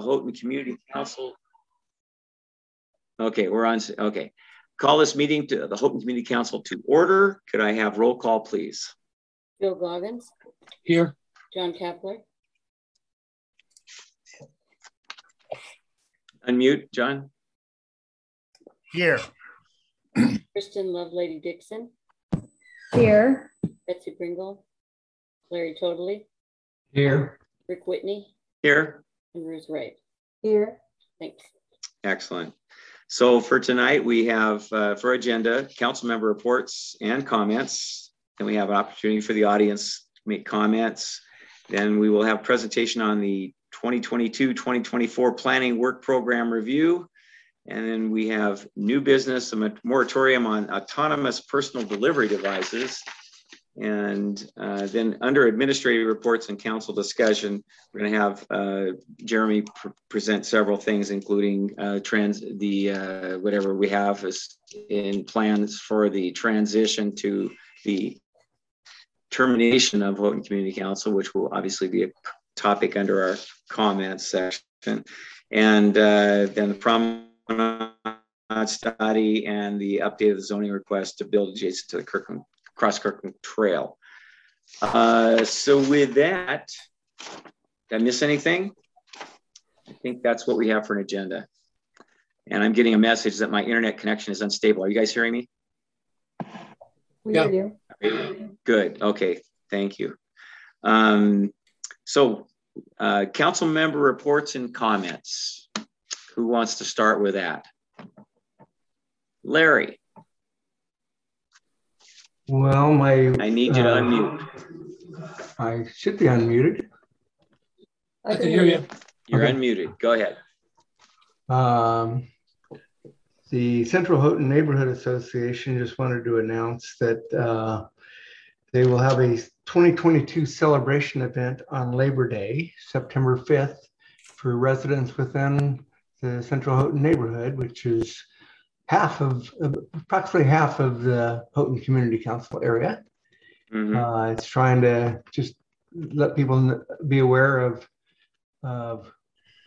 Houghton Community Council. Okay, we're on, okay. Call this meeting to the Houghton Community Council to order. Could I have roll call, please? Bill Goggins. Here. John Kapler. Unmute, John. Here. Kristen Lovelady Dixon. Here. Betsy Pringle. Larry Toedtli. Here. Rick Whitney. Here. And Ruth Wright. Here. Thanks. Excellent. So for tonight, we have uh, for agenda council member reports and comments. Then we have an opportunity for the audience to make comments. Then we will have presentation on the 2022-2024 planning work program review. And then we have new business, a moratorium on autonomous personal delivery devices. And uh, then under administrative reports and council discussion, we're going to have uh, Jeremy pr present several things, including uh, trans the uh, whatever we have is in plans for the transition to the termination of Houghton Community Council, which will obviously be a topic under our comments section, and uh, then the promenade study and the update of the zoning request to build adjacent to the Kirkland Cross Kirkland Trail. Uh, so with that, did I miss anything? I think that's what we have for an agenda. And I'm getting a message that my internet connection is unstable. Are you guys hearing me? We Yeah. you. Good. Okay. Thank you. Um, so, uh, council member reports and comments. Who wants to start with that? Larry, Well, my. I need you to uh, unmute. I should be unmuted. I can hear you. You're okay. unmuted. Go ahead. Um, the Central Houghton Neighborhood Association just wanted to announce that uh, they will have a 2022 celebration event on Labor Day, September 5th, for residents within the Central Houghton neighborhood, which is half of approximately half of the Houghton Community Council area. Mhm. Uh, it's trying to just let people be aware of, of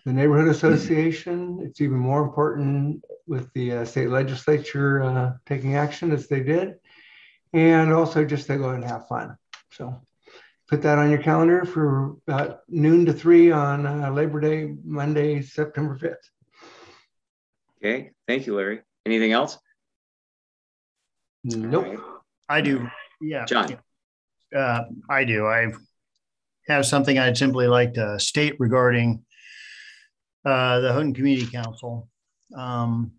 the neighborhood association. It's even more important with the uh, state legislature uh, taking action as they did. And also just to go and have fun. So put that on your calendar for about noon to three on uh, Labor Day, Monday, September 5th. Okay. Thank you, Larry. Anything else? Nope. All right. I do. Yeah. John. Uh, I do. I have something I'd simply like to state regarding uh, the Houghton Community Council. Um,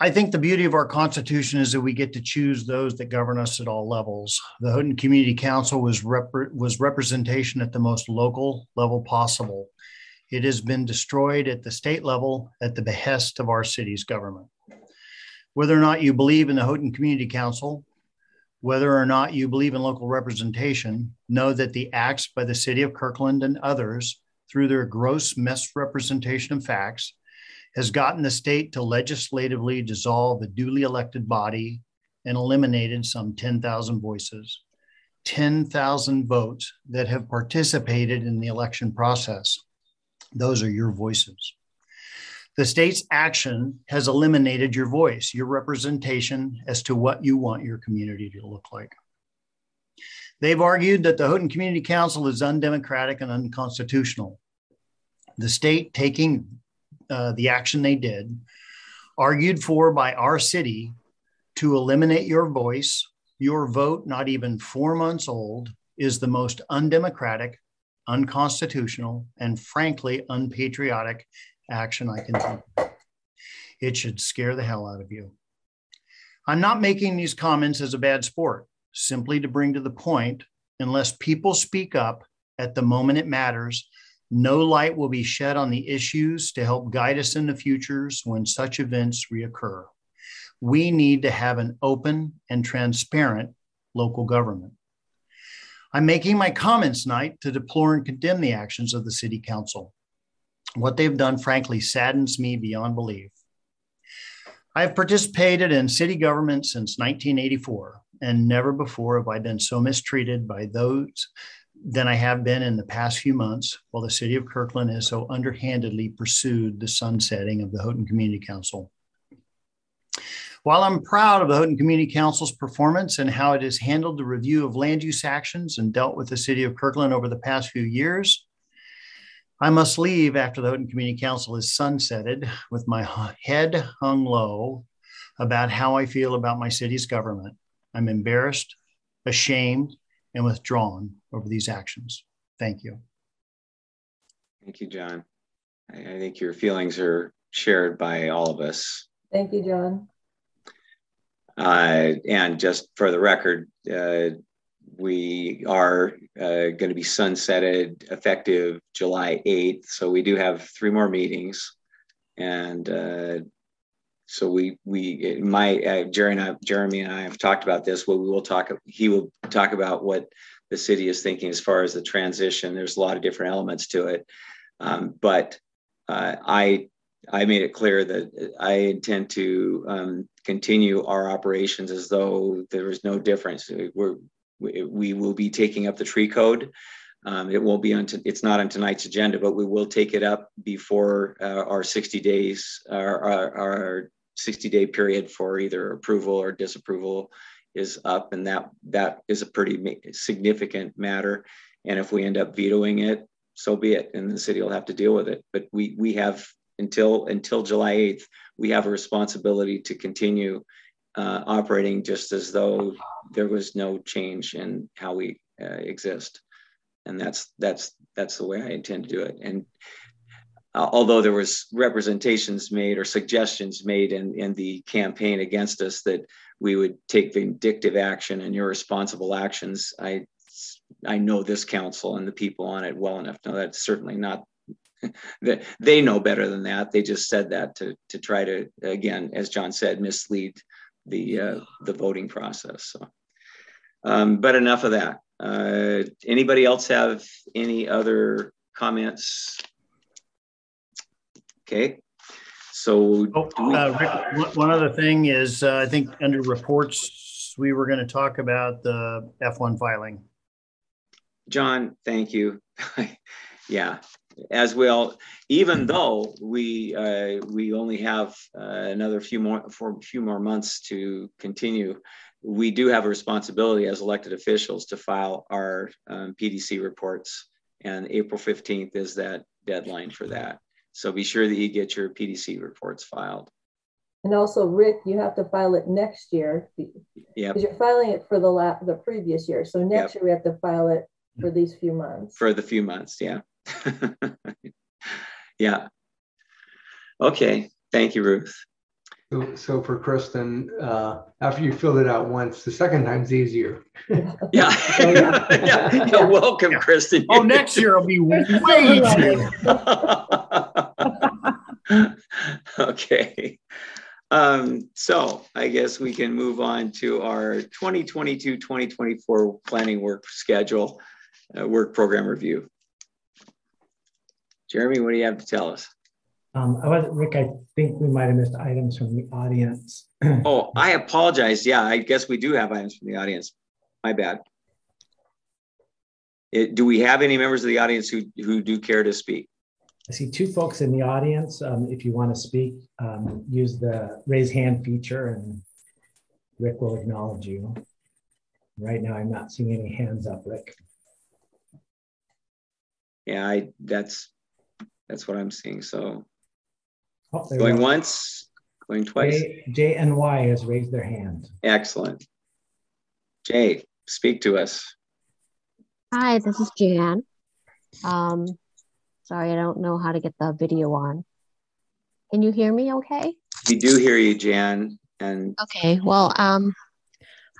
I think the beauty of our Constitution is that we get to choose those that govern us at all levels. The Houghton Community Council was rep- was representation at the most local level possible. It has been destroyed at the state level at the behest of our city's government. Whether or not you believe in the Houghton Community Council, whether or not you believe in local representation, know that the acts by the city of Kirkland and others, through their gross misrepresentation of facts, has gotten the state to legislatively dissolve a duly elected body and eliminated some 10,000 voices, 10,000 votes that have participated in the election process. Those are your voices. The state's action has eliminated your voice, your representation as to what you want your community to look like. They've argued that the Houghton Community Council is undemocratic and unconstitutional. The state taking uh, the action they did, argued for by our city to eliminate your voice, your vote, not even four months old, is the most undemocratic, unconstitutional, and frankly unpatriotic action I can think of. It should scare the hell out of you. I'm not making these comments as a bad sport, simply to bring to the point unless people speak up at the moment it matters, no light will be shed on the issues to help guide us in the futures when such events reoccur. We need to have an open and transparent local government. I'm making my comments tonight to deplore and condemn the actions of the City Council. What they've done, frankly, saddens me beyond belief. I have participated in city government since 1984, and never before have I been so mistreated by those than I have been in the past few months while the city of Kirkland has so underhandedly pursued the sunsetting of the Houghton Community Council. While I'm proud of the Houghton Community Council's performance and how it has handled the review of land use actions and dealt with the city of Kirkland over the past few years, I must leave after the Houghton Community Council is sunsetted with my head hung low about how I feel about my city's government. I'm embarrassed, ashamed, and withdrawn over these actions. Thank you. Thank you, John. I, I think your feelings are shared by all of us. Thank you, John. Uh, and just for the record, uh, we are uh, going to be sunsetted effective July 8th. So we do have three more meetings. And uh, so we, we, my, uh, Jerry and I, Jeremy and I have talked about this. Well, we will talk, he will talk about what the city is thinking as far as the transition. There's a lot of different elements to it. Um, but uh, I I made it clear that I intend to um, continue our operations as though there is no difference. We're, we, will be taking up the tree code. Um, it won't be on, t- it's not on tonight's agenda, but we will take it up before uh, our 60 days, our, our, our 60 day period for either approval or disapproval is up. And that, that is a pretty significant matter. And if we end up vetoing it, so be it. And the city will have to deal with it. But we, we have until until July 8th, we have a responsibility to continue uh, operating just as though there was no change in how we uh, exist, and that's that's that's the way I intend to do it. And uh, although there was representations made or suggestions made in in the campaign against us that we would take vindictive action and irresponsible actions, I I know this council and the people on it well enough. No, that's certainly not they know better than that. They just said that to to try to again, as John said, mislead the uh, the voting process. So, um, but enough of that. Uh, anybody else have any other comments? Okay. So, oh, we- uh, Rick, one other thing is, uh, I think under reports, we were going to talk about the F1 filing. John, thank you. yeah, as well, even mm-hmm. though we uh, we only have uh, another few more for a few more months to continue, we do have a responsibility as elected officials to file our um, PDC reports, and April fifteenth is that deadline for that. So be sure that you get your PDC reports filed. And also, Rick, you have to file it next year. Yeah. Because you're filing it for the la- the previous year. So next yep. year we have to file it for these few months. For the few months, yeah. yeah. Okay. Thank you, Ruth. So, so for Kristen, uh, after you filled it out once, the second time's easier. yeah. yeah. yeah. Welcome, yeah. Kristen. Oh, next year will be way easier. okay. Um, so I guess we can move on to our 2022-2024 planning work schedule, uh, work program review. Jeremy, what do you have to tell us? Um, I was, Rick, I think we might have missed items from the audience. oh, I apologize. Yeah, I guess we do have items from the audience. My bad. It, do we have any members of the audience who, who do care to speak? I see two folks in the audience. Um, if you want to speak, um, use the raise hand feature and Rick will acknowledge you. Right now, I'm not seeing any hands up, Rick. Yeah, I that's that's what I'm seeing. So oh, going once, going twice. J, J and Y has raised their hand. Excellent. Jay, speak to us. Hi, this is Jan. Um, sorry, I don't know how to get the video on. Can you hear me okay? We do hear you, Jan. And okay, well, um,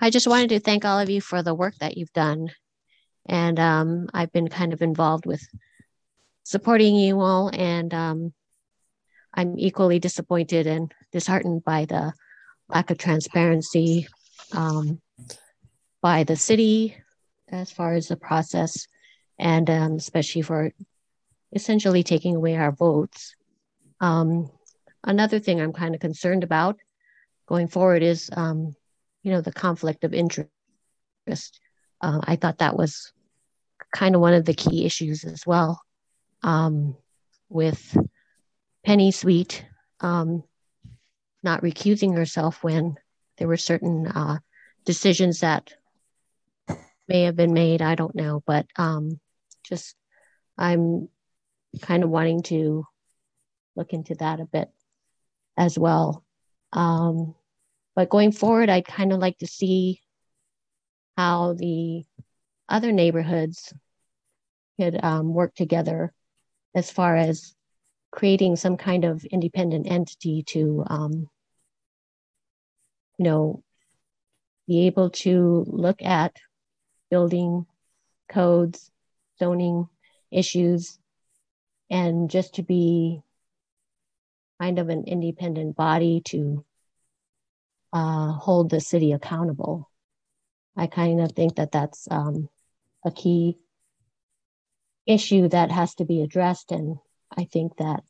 I just wanted to thank all of you for the work that you've done. And um, I've been kind of involved with supporting you all. And um, I'm equally disappointed and disheartened by the lack of transparency um, by the city as far as the process, and um, especially for essentially taking away our votes. Um, another thing I'm kind of concerned about going forward is, um, you know, the conflict of interest. Uh, I thought that was kind of one of the key issues as well um, with Penny Sweet um, not recusing herself when there were certain uh, decisions that may have been made. I don't know, but um, just I'm kind of wanting to look into that a bit as well. Um, but going forward, I'd kind of like to see how the other neighborhoods could um, work together as far as creating some kind of independent entity to, um, you know, be able to look at building codes, zoning issues, and just to be kind of an independent body to uh, hold the city accountable. I kind of think that that's um, a key issue that has to be addressed. And I think that,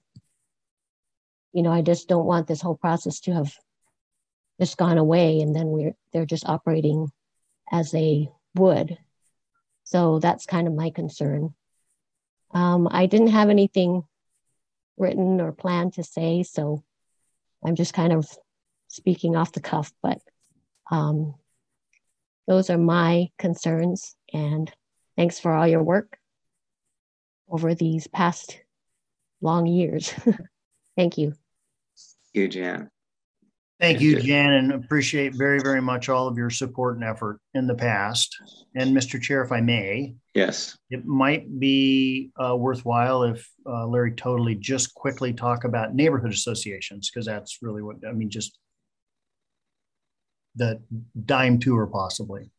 you know, I just don't want this whole process to have just gone away and then we're they're just operating as they would. So that's kind of my concern. Um, I didn't have anything written or planned to say, so I'm just kind of speaking off the cuff, but um, those are my concerns. And thanks for all your work over these past long years. Thank you. Thank you, Jan. Thank you, Jan, and appreciate very, very much all of your support and effort in the past. And Mr. Chair, if I may, Yes. it might be uh, worthwhile if uh, Larry Toedtli just quickly talk about neighborhood associations, because that's really what, I mean, just the dime tour possibly.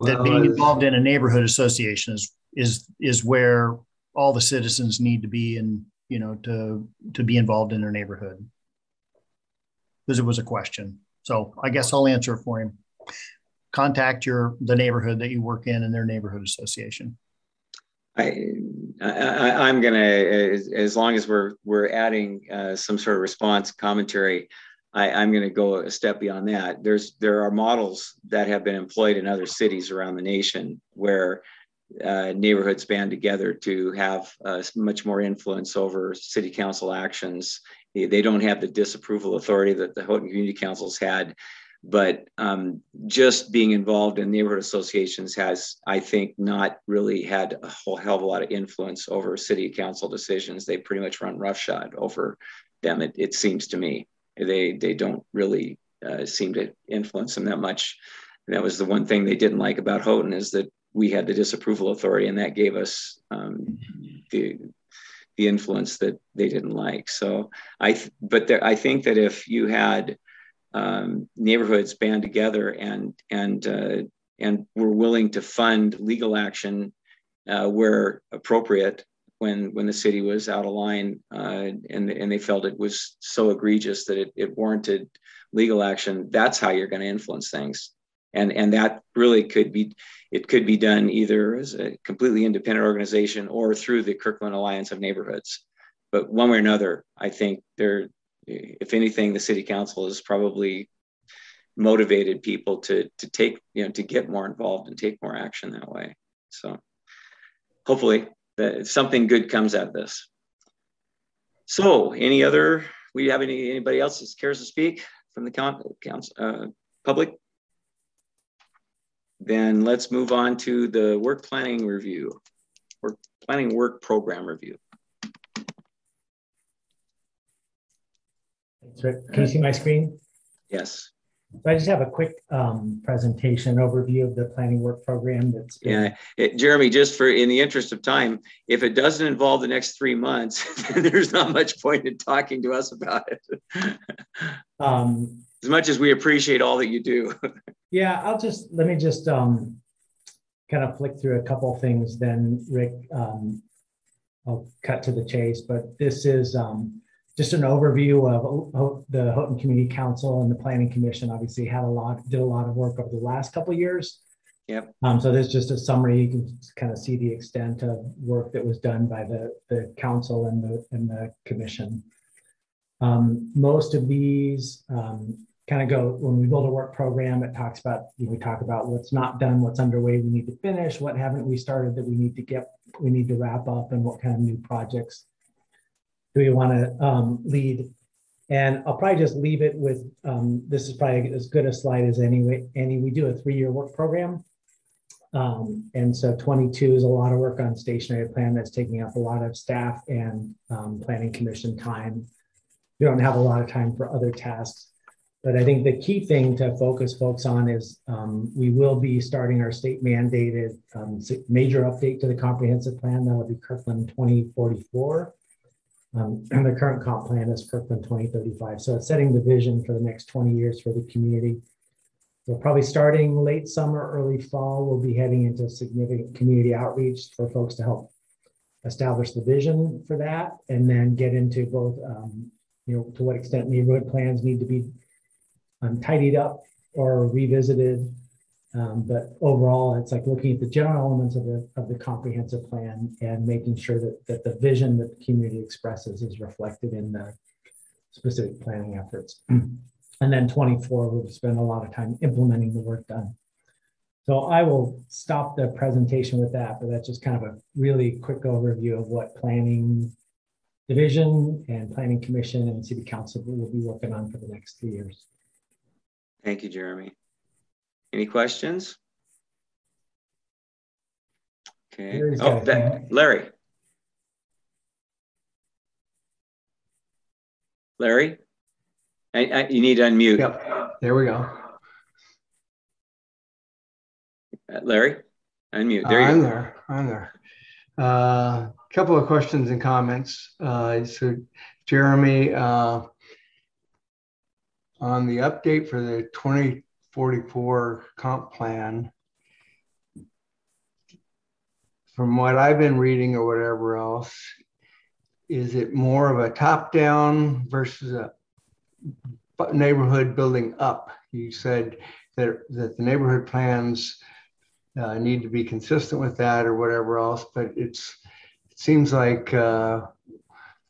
That being involved in a neighborhood association is, is, is where all the citizens need to be and, you know, to, to be involved in their neighborhood. Because it was a question. So I guess I'll answer it for him. Contact your, the neighborhood that you work in and their neighborhood association. I, I, I'm gonna, as, as long as we're, we're adding uh, some sort of response commentary, I, I'm gonna go a step beyond that. There's, there are models that have been employed in other cities around the nation where uh, neighborhoods band together to have uh, much more influence over city council actions. They, they don't have the disapproval authority that the Houghton Community Councils had, but um, just being involved in neighborhood associations has, I think, not really had a whole hell of a lot of influence over city council decisions. They pretty much run roughshod over them. It, it seems to me they they don't really uh, seem to influence them that much. And that was the one thing they didn't like about Houghton is that we had the disapproval authority, and that gave us um, the the influence that they didn't like. So I, th- but there, I think that if you had um, neighborhoods band together and and uh, and were willing to fund legal action uh, where appropriate when when the city was out of line uh, and and they felt it was so egregious that it, it warranted legal action. That's how you're going to influence things, and and that really could be it could be done either as a completely independent organization or through the Kirkland Alliance of Neighborhoods. But one way or another, I think there if anything, the city council has probably motivated people to to take you know to get more involved and take more action that way. So hopefully that something good comes out of this. So any other? We have any anybody else that cares to speak from the council uh, public? Then let's move on to the work planning review, work planning work program review. Can you see my screen? Yes. So I just have a quick um, presentation overview of the planning work program that's been Yeah, it, Jeremy, just for in the interest of time, if it doesn't involve the next three months, there's not much point in talking to us about it. um, as much as we appreciate all that you do. Yeah, I'll just, let me just um, kind of flick through a couple things, then Rick, um, I'll cut to the chase, but this is um, just an overview of the Houghton Community Council and the Planning Commission obviously had a lot, did a lot of work over the last couple of years. Yep. Um, so there's just a summary, you can kind of see the extent of work that was done by the, the council and the, and the commission. Um, most of these um, kind of go when we build a work program, it talks about, you know, we talk about what's not done, what's underway, we need to finish, what haven't we started that we need to get, we need to wrap up, and what kind of new projects do we want to um, lead. And I'll probably just leave it with um, this is probably as good a slide as any. Any we do a three-year work program, um, and so 22 is a lot of work on station area plan that's taking up a lot of staff and um, planning commission time. We don't have a lot of time for other tasks. But I think the key thing to focus folks on is um, we will be starting our state mandated um, major update to the comprehensive plan. That'll be Kirkland 2044. Um, and the current comp plan is Kirkland 2035. So it's setting the vision for the next 20 years for the community. So probably starting late summer, early fall, we'll be heading into significant community outreach for folks to help establish the vision for that and then get into both, um, you know, to what extent neighborhood plans need to be um, tidied up or revisited. Um, but overall, it's like looking at the general elements of the of the comprehensive plan and making sure that that the vision that the community expresses is reflected in the specific planning efforts. And then 24, we'll spend a lot of time implementing the work done. So I will stop the presentation with that, but that's just kind of a really quick overview of what planning division and planning commission and city council will be working on for the next three years. Thank you, Jeremy. Any questions? Okay. Larry's oh, that, Larry. Larry, I, I, you need to unmute. Yep, there we go. Uh, Larry, unmute. There uh, you I'm go. there. I'm there. A uh, couple of questions and comments. Uh, so, Jeremy, uh, on the update for the 2044 comp plan, from what I've been reading or whatever else, is it more of a top down versus a neighborhood building up? You said that, that the neighborhood plans uh, need to be consistent with that or whatever else, but it's it seems like uh,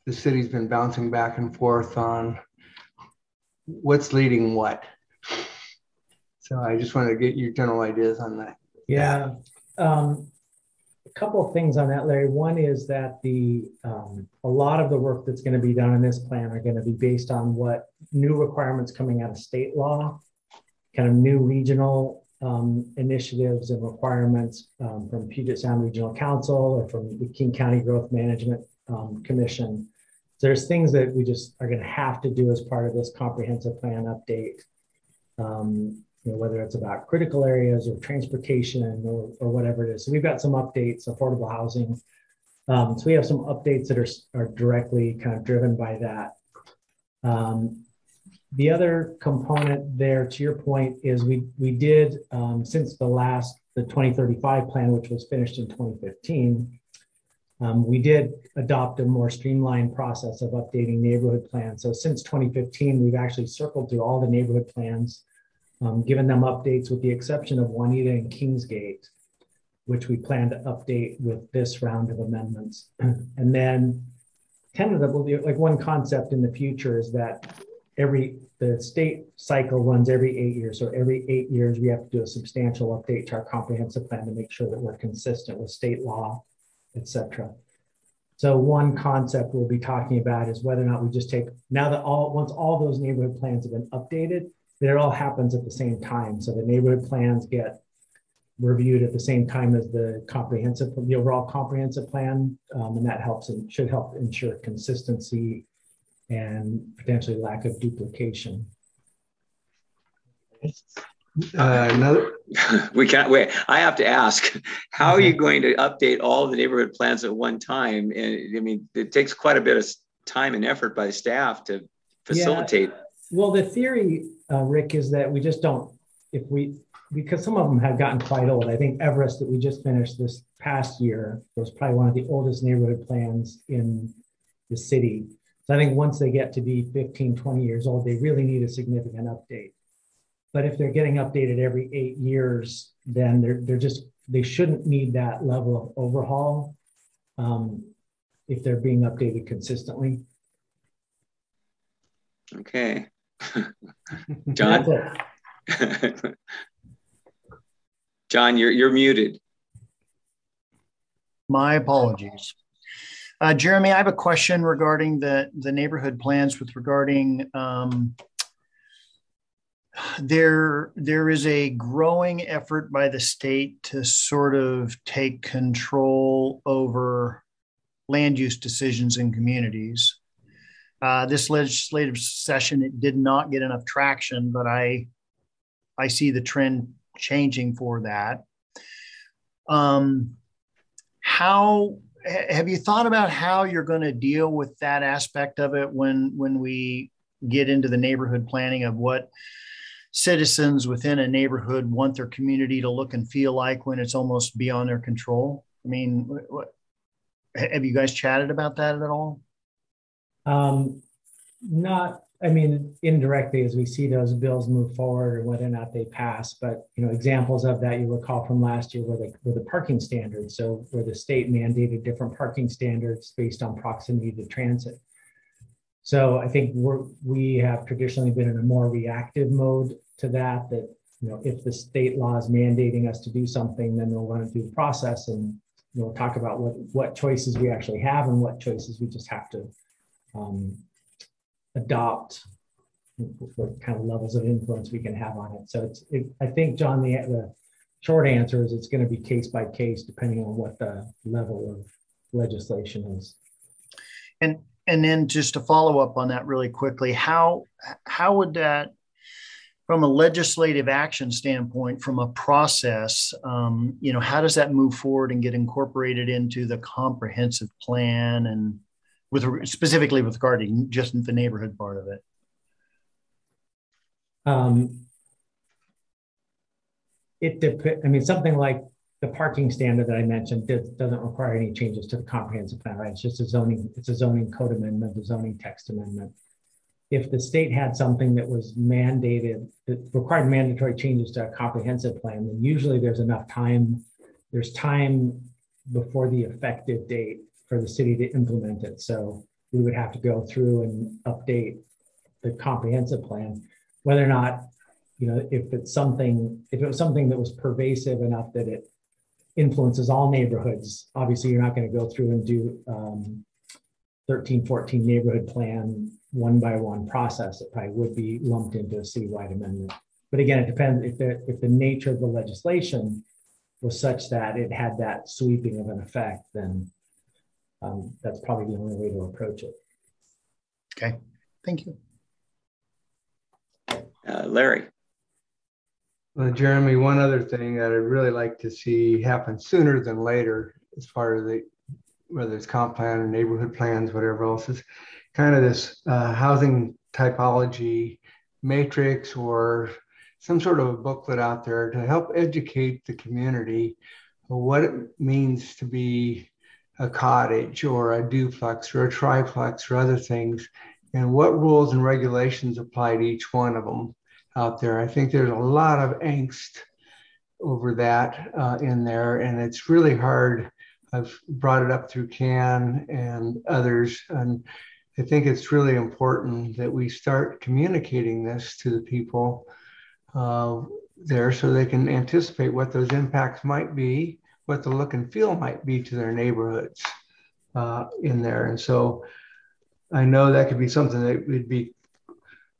the city's been bouncing back and forth on what's leading what. So I just wanted to get your general ideas on that. Yeah. Um, a couple of things on that, Larry. One is that the um, a lot of the work that's going to be done in this plan are going to be based on what new requirements coming out of state law, kind of new regional um, initiatives and requirements um, from Puget Sound Regional Council or from the King County Growth Management um, Commission there's things that we just are going to have to do as part of this comprehensive plan update. You know, whether it's about critical areas or transportation or, or whatever it is. So we've got some updates, affordable housing. Um, so we have some updates that are, are directly kind of driven by that. Um, the other component there, to your point, is we we did um, since the last the 2035 plan, which was finished in 2015. Um, we did adopt a more streamlined process of updating neighborhood plans. So since 2015, we've actually circled through all the neighborhood plans, um, given them updates with the exception of Juanita and Kingsgate, which we plan to update with this round of amendments. and then tentatively, like one concept in the future is that every the state cycle runs every eight years. So every eight years, we have to do a substantial update to our comprehensive plan to make sure that we're consistent with state law etc. So one concept we'll be talking about is whether or not we just take now that all once all those neighborhood plans have been updated, it all happens at the same time. So the neighborhood plans get reviewed at the same time as the comprehensive, the overall comprehensive plan, um, and that helps and should help ensure consistency and potentially lack of duplication. Uh, another. we can't wait. I have to ask, how are you going to update all the neighborhood plans at one time? And I mean, it takes quite a bit of time and effort by staff to facilitate. Yeah. Well, the theory, uh, Rick, is that we just don't, if we, because some of them have gotten quite old. I think Everest that we just finished this past year was probably one of the oldest neighborhood plans in the city. So I think once they get to be 15, 20 years old, they really need a significant update. But if they're getting updated every eight years, then they're, they're just, they shouldn't need that level of overhaul um, if they're being updated consistently. Okay. John? John, you're, you're muted. My apologies. Uh, Jeremy, I have a question regarding the, the neighborhood plans with regarding um, there there is a growing effort by the state to sort of take control over land use decisions in communities. Uh, this legislative session it did not get enough traction, but I I see the trend changing for that. Um, how have you thought about how you're going to deal with that aspect of it when when we get into the neighborhood planning of what citizens within a neighborhood want their community to look and feel like when it's almost beyond their control? I mean, what, have you guys chatted about that at all? Um, not, I mean, indirectly as we see those bills move forward or whether or not they pass, but you know, examples of that you recall from last year were the, were the parking standards. So where the state mandated different parking standards based on proximity to transit. So I think we're, we have traditionally been in a more reactive mode to that, that, you know, if the state law is mandating us to do something, then we'll run it through the process and we'll talk about what, what choices we actually have and what choices we just have to um, adopt what kind of levels of influence we can have on it. So it's, it, I think, John, the, the short answer is it's going to be case by case, depending on what the level of legislation is. And and then just to follow up on that really quickly, how how would that, from a legislative action standpoint, from a process, um, you know, how does that move forward and get incorporated into the comprehensive plan and with specifically with regarding just the neighborhood part of it? Um, it depends. I mean, something like the parking standard that I mentioned doesn't require any changes to the comprehensive plan, right? It's just a zoning, it's a zoning code amendment, a zoning text amendment. If the state had something that was mandated, that required mandatory changes to a comprehensive plan, then usually there's enough time, there's time before the effective date for the city to implement it. So we would have to go through and update the comprehensive plan, whether or not, you know, if it's something, if it was something that was pervasive enough that it influences all neighborhoods. Obviously, you're not going to go through and do um, 13, 14 neighborhood plan one by one process. It probably would be lumped into a citywide amendment. But again, it depends if the if the nature of the legislation was such that it had that sweeping of an effect, then um, that's probably the only way to approach it. Okay, thank you. Uh, Larry. Well, Jeremy, one other thing that I'd really like to see happen sooner than later, as far as the whether it's comp plan or neighborhood plans, whatever else, is kind of this uh, housing typology matrix or some sort of a booklet out there to help educate the community what it means to be a cottage or a duplex or a triplex or other things and what rules and regulations apply to each one of them out there. I think there's a lot of angst over that uh, in there, and it's really hard. I've brought it up through KAN and others, and I think it's really important that we start communicating this to the people uh, there so they can anticipate what those impacts might be, what the look and feel might be to their neighborhoods uh, in there. And so I know that could be something that would be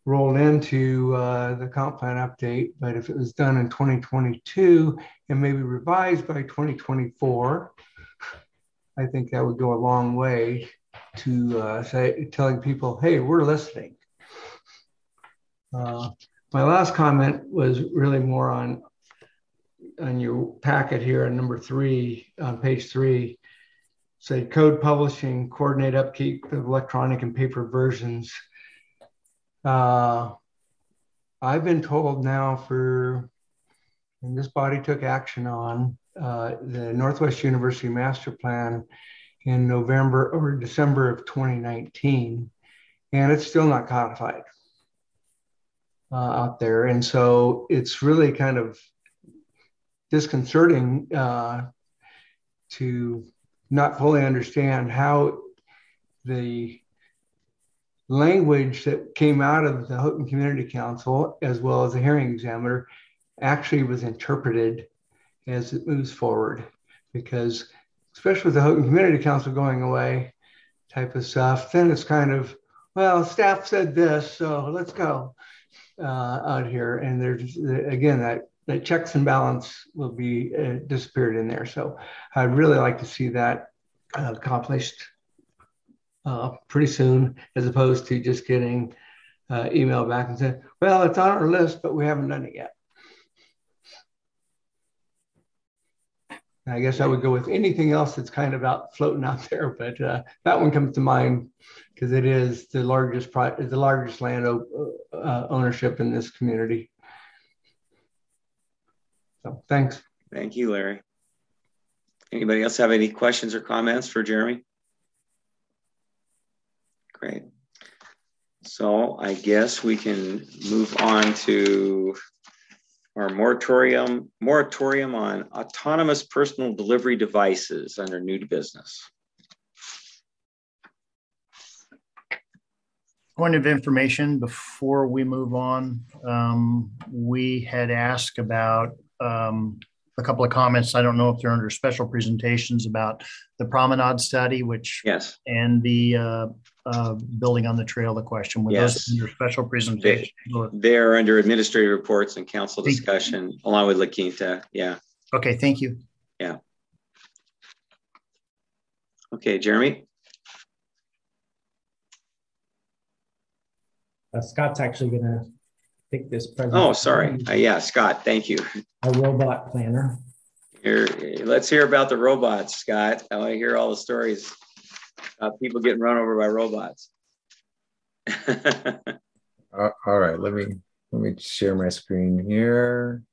rolled into uh, the comp plan update, but if it was done in 2022 and maybe revised by 2024, I think that would go a long way to uh, say, telling people, hey, we're listening. Uh, my last comment was really more on on your packet here on number three, on page three, say code publishing, coordinate upkeep of electronic and paper versions uh, I've been told now for, and this body took action on uh, the Northwest University Master Plan in November or December of 2019, and it's still not codified uh, out there. And so it's really kind of disconcerting uh, to not fully understand how the language that came out of the Houghton Community Council, as well as the hearing examiner, actually was interpreted as it moves forward. Because, especially with the Houghton Community Council going away, type of stuff, then it's kind of, well, staff said this, so let's go uh, out here. And there's, again, that, that checks and balance will be uh, disappeared in there. So I'd really like to see that uh, accomplished uh, pretty soon, as opposed to just getting uh, email back and saying, well, it's on our list, but we haven't done it yet. I guess I would go with anything else that's kind of out floating out there, but uh, that one comes to mind because it is the largest the largest land uh, ownership in this community. So thanks. Thank you, Larry. Anybody else have any questions or comments for Jeremy? Great. So I guess we can move on to our moratorium, moratorium on autonomous personal delivery devices under new business. Point of information before we move on, um, we had asked about um, a couple of comments. I don't know if they're under special presentations about the promenade study, which yes, and the uh, uh, building on the trail. The question with yes. those under special presentations. They, are under administrative reports and council discussion along with La Quinta. Yeah. Okay. Thank you. Yeah. Okay, Jeremy. Uh, Scott's actually going to take this Oh, sorry. Uh, yeah, Scott, thank you. A robot planner. Here, let's hear about the robots, Scott. I want to hear all the stories about people getting run over by robots. uh, all right, let me let me share my screen here.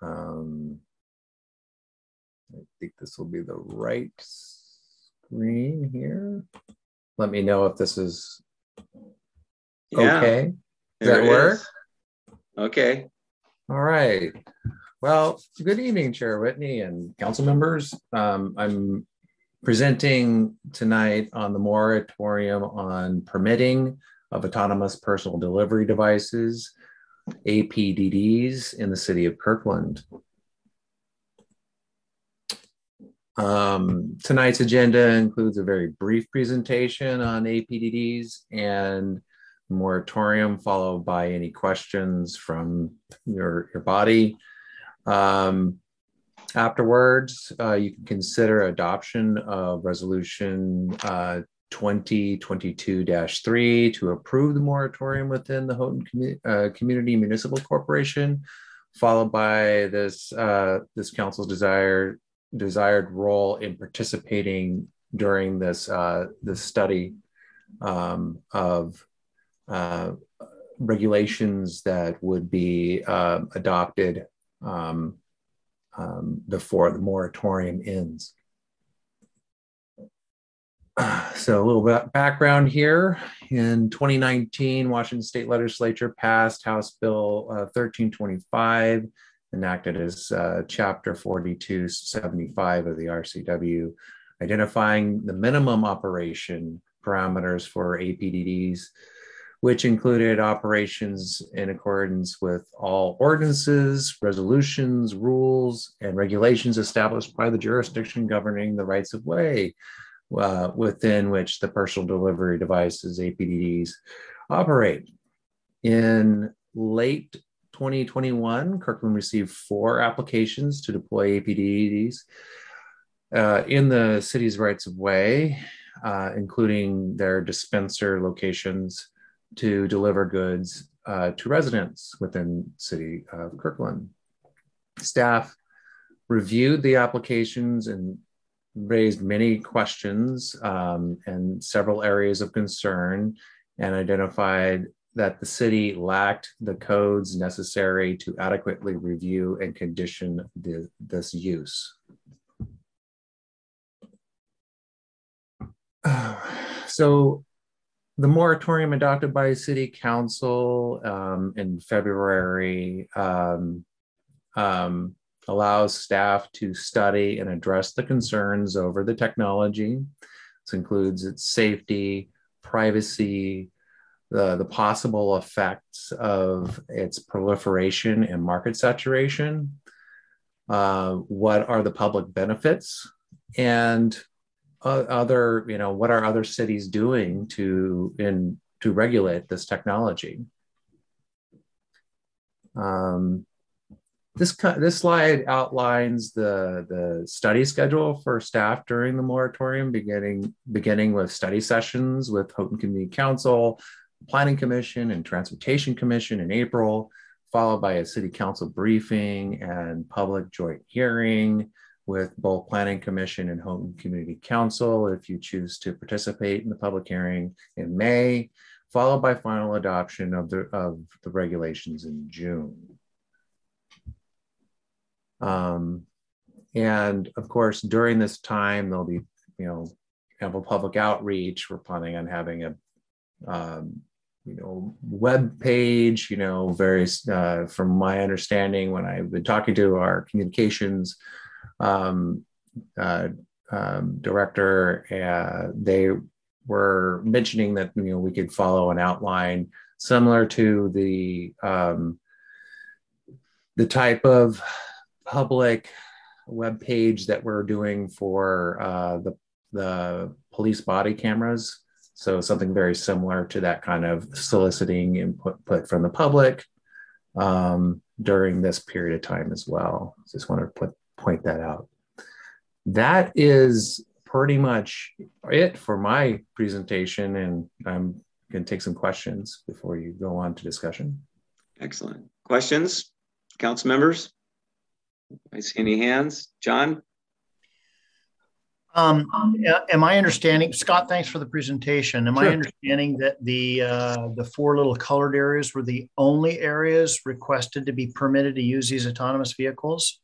Um, I think this will be the right screen here. Let me know if this is yeah. okay. Does that work? Is. Okay. All right. Well, good evening, Chair Whitney and council members. Um, I'm presenting tonight on the moratorium on permitting of autonomous personal delivery devices, APDDs, in the city of Kirkland. Um, tonight's agenda includes a very brief presentation on APDDs and moratorium, followed by any questions from your, your body. Um, afterwards, uh, you can consider adoption of resolution uh, 2022-3 to approve the moratorium within the Houghton uh, Community Municipal Corporation, followed by this, uh, this council's desire, desired role in participating during this, uh, this study um, of uh, regulations that would be uh, adopted um, um, before the moratorium ends. So a little bit background here. In 2019, Washington State Legislature passed House Bill uh, 1325, enacted as uh, Chapter 4275 of the RCW, identifying the minimum operation parameters for APDDs which included operations in accordance with all ordinances, resolutions, rules, and regulations established by the jurisdiction governing the rights of way uh, within which the personal delivery devices, APDDs, operate. In late 2021, Kirkland received four applications to deploy APDDs uh, in the city's rights of way, uh, including their dispenser locations to deliver goods uh, to residents within city of Kirkland. Staff reviewed the applications and raised many questions um, and several areas of concern and identified that the city lacked the codes necessary to adequately review and condition the, this use. so the moratorium adopted by City Council um, in February um, um, allows staff to study and address the concerns over the technology. This includes its safety, privacy, the, the possible effects of its proliferation and market saturation, uh, what are the public benefits, and uh, other, you know, what are other cities doing to in to regulate this technology? Um, this this slide outlines the the study schedule for staff during the moratorium, beginning beginning with study sessions with Houghton Community Council, Planning Commission, and Transportation Commission in April, followed by a City Council briefing and public joint hearing with both Planning Commission and Houghton Community Council if you choose to participate in the public hearing in May, followed by final adoption of the, of the regulations in June. Um, and of course, during this time, there'll be, you know, ample public outreach. We're planning on having a, um, you know, web page, you know, various, uh, from my understanding, when I've been talking to our communications um, uh, um, director, uh, they were mentioning that, you know, we could follow an outline similar to the, um, the type of public web page that we're doing for uh, the, the police body cameras. So something very similar to that kind of soliciting input put from the public um, during this period of time as well. Just want to put, point that out. That is pretty much it for my presentation and I'm going to take some questions before you go on to discussion. Excellent. Questions, council members? I see any hands. John? Um, am I understanding, Scott, thanks for the presentation. Am Sure. I understanding that the, uh, the four little colored areas were the only areas requested to be permitted to use these autonomous vehicles?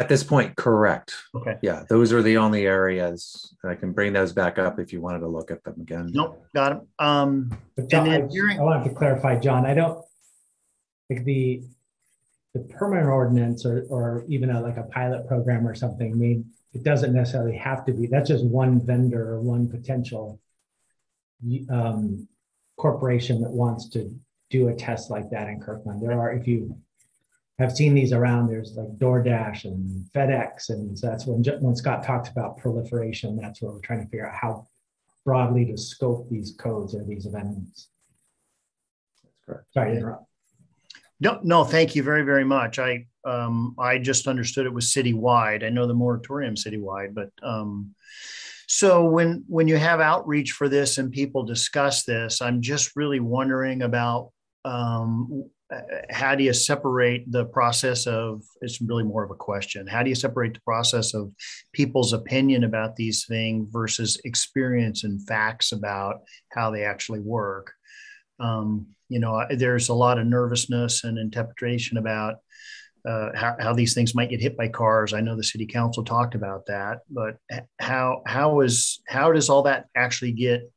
At this point, correct. Okay. Yeah, those are the only areas. I can bring those back up if you wanted to look at them again. Nope, got it. Um, But John, then I during- I want to clarify, John, I don't, like the, the permanent ordinance or, or even a, like a pilot program or something, I mean, it doesn't necessarily have to be, that's just one vendor or one potential um, corporation that wants to do a test like that in Kirkland. There are, if you have seen these around, there's like DoorDash and FedEx, and so that's when, when Scott talks about proliferation, that's where we're trying to figure out how broadly to scope these codes or these amendments. That's correct. Sorry to interrupt. No, no, thank you very, very much. I, um, I just understood it was citywide. I know the moratorium citywide, but, um, so when, when you have outreach for this and people discuss this, I'm just really wondering about, um, how do you separate the process of, it's really more of a question. How do you separate the process of people's opinion about these things versus experience and facts about how they actually work? Um, you know, there's a lot of nervousness and interpretation about uh, how, how these things might get hit by cars. I know the city council talked about that, but how how is how does all that actually get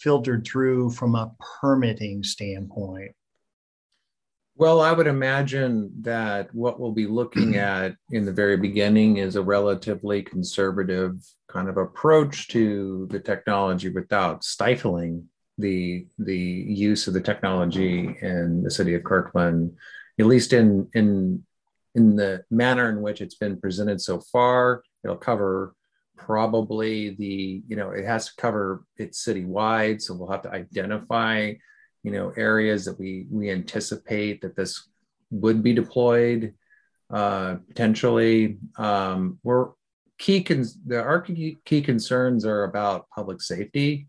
filtered through from a permitting standpoint? Well, I would imagine that what we'll be looking at in the very beginning is a relatively conservative kind of approach to the technology without stifling the the use of the technology in the city of Kirkland, at least in in in the manner in which it's been presented so far. It'll cover probably the you know it has to cover it citywide, so we'll have to identify you know areas that we we anticipate that this would be deployed uh, potentially. Um, we're key cons- the our key, key concerns are about public safety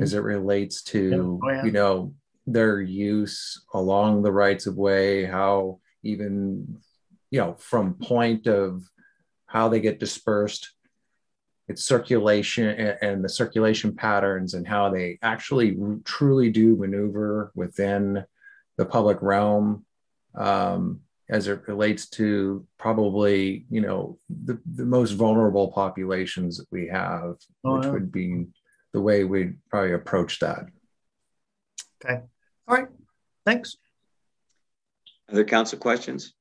as it relates to Oh, yeah. you know their use along the rights of way how even you know from point of how they get dispersed its circulation and, and the circulation patterns and how they actually truly do maneuver within the public realm um, as it relates to probably you know the, the most vulnerable populations that we have Oh, which yeah. would be the way we'd probably approach that Okay. All right. Thanks. Other council questions?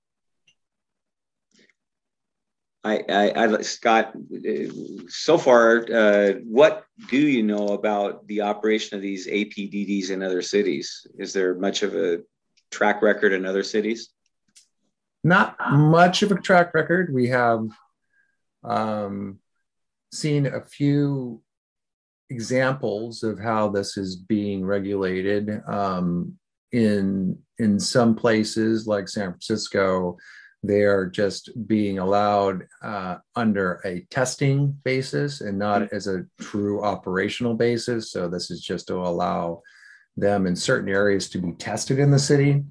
I, I, I, Scott, so far, uh, what do you know about the operation of these APDDs in other cities? Is there much of a track record in other cities? Not much of a track record. We have um, seen a few examples of how this is being regulated um, in in some places like San Francisco they are just being allowed uh, under a testing basis and not as a true operational basis. So this is just to allow them in certain areas to be tested in the city.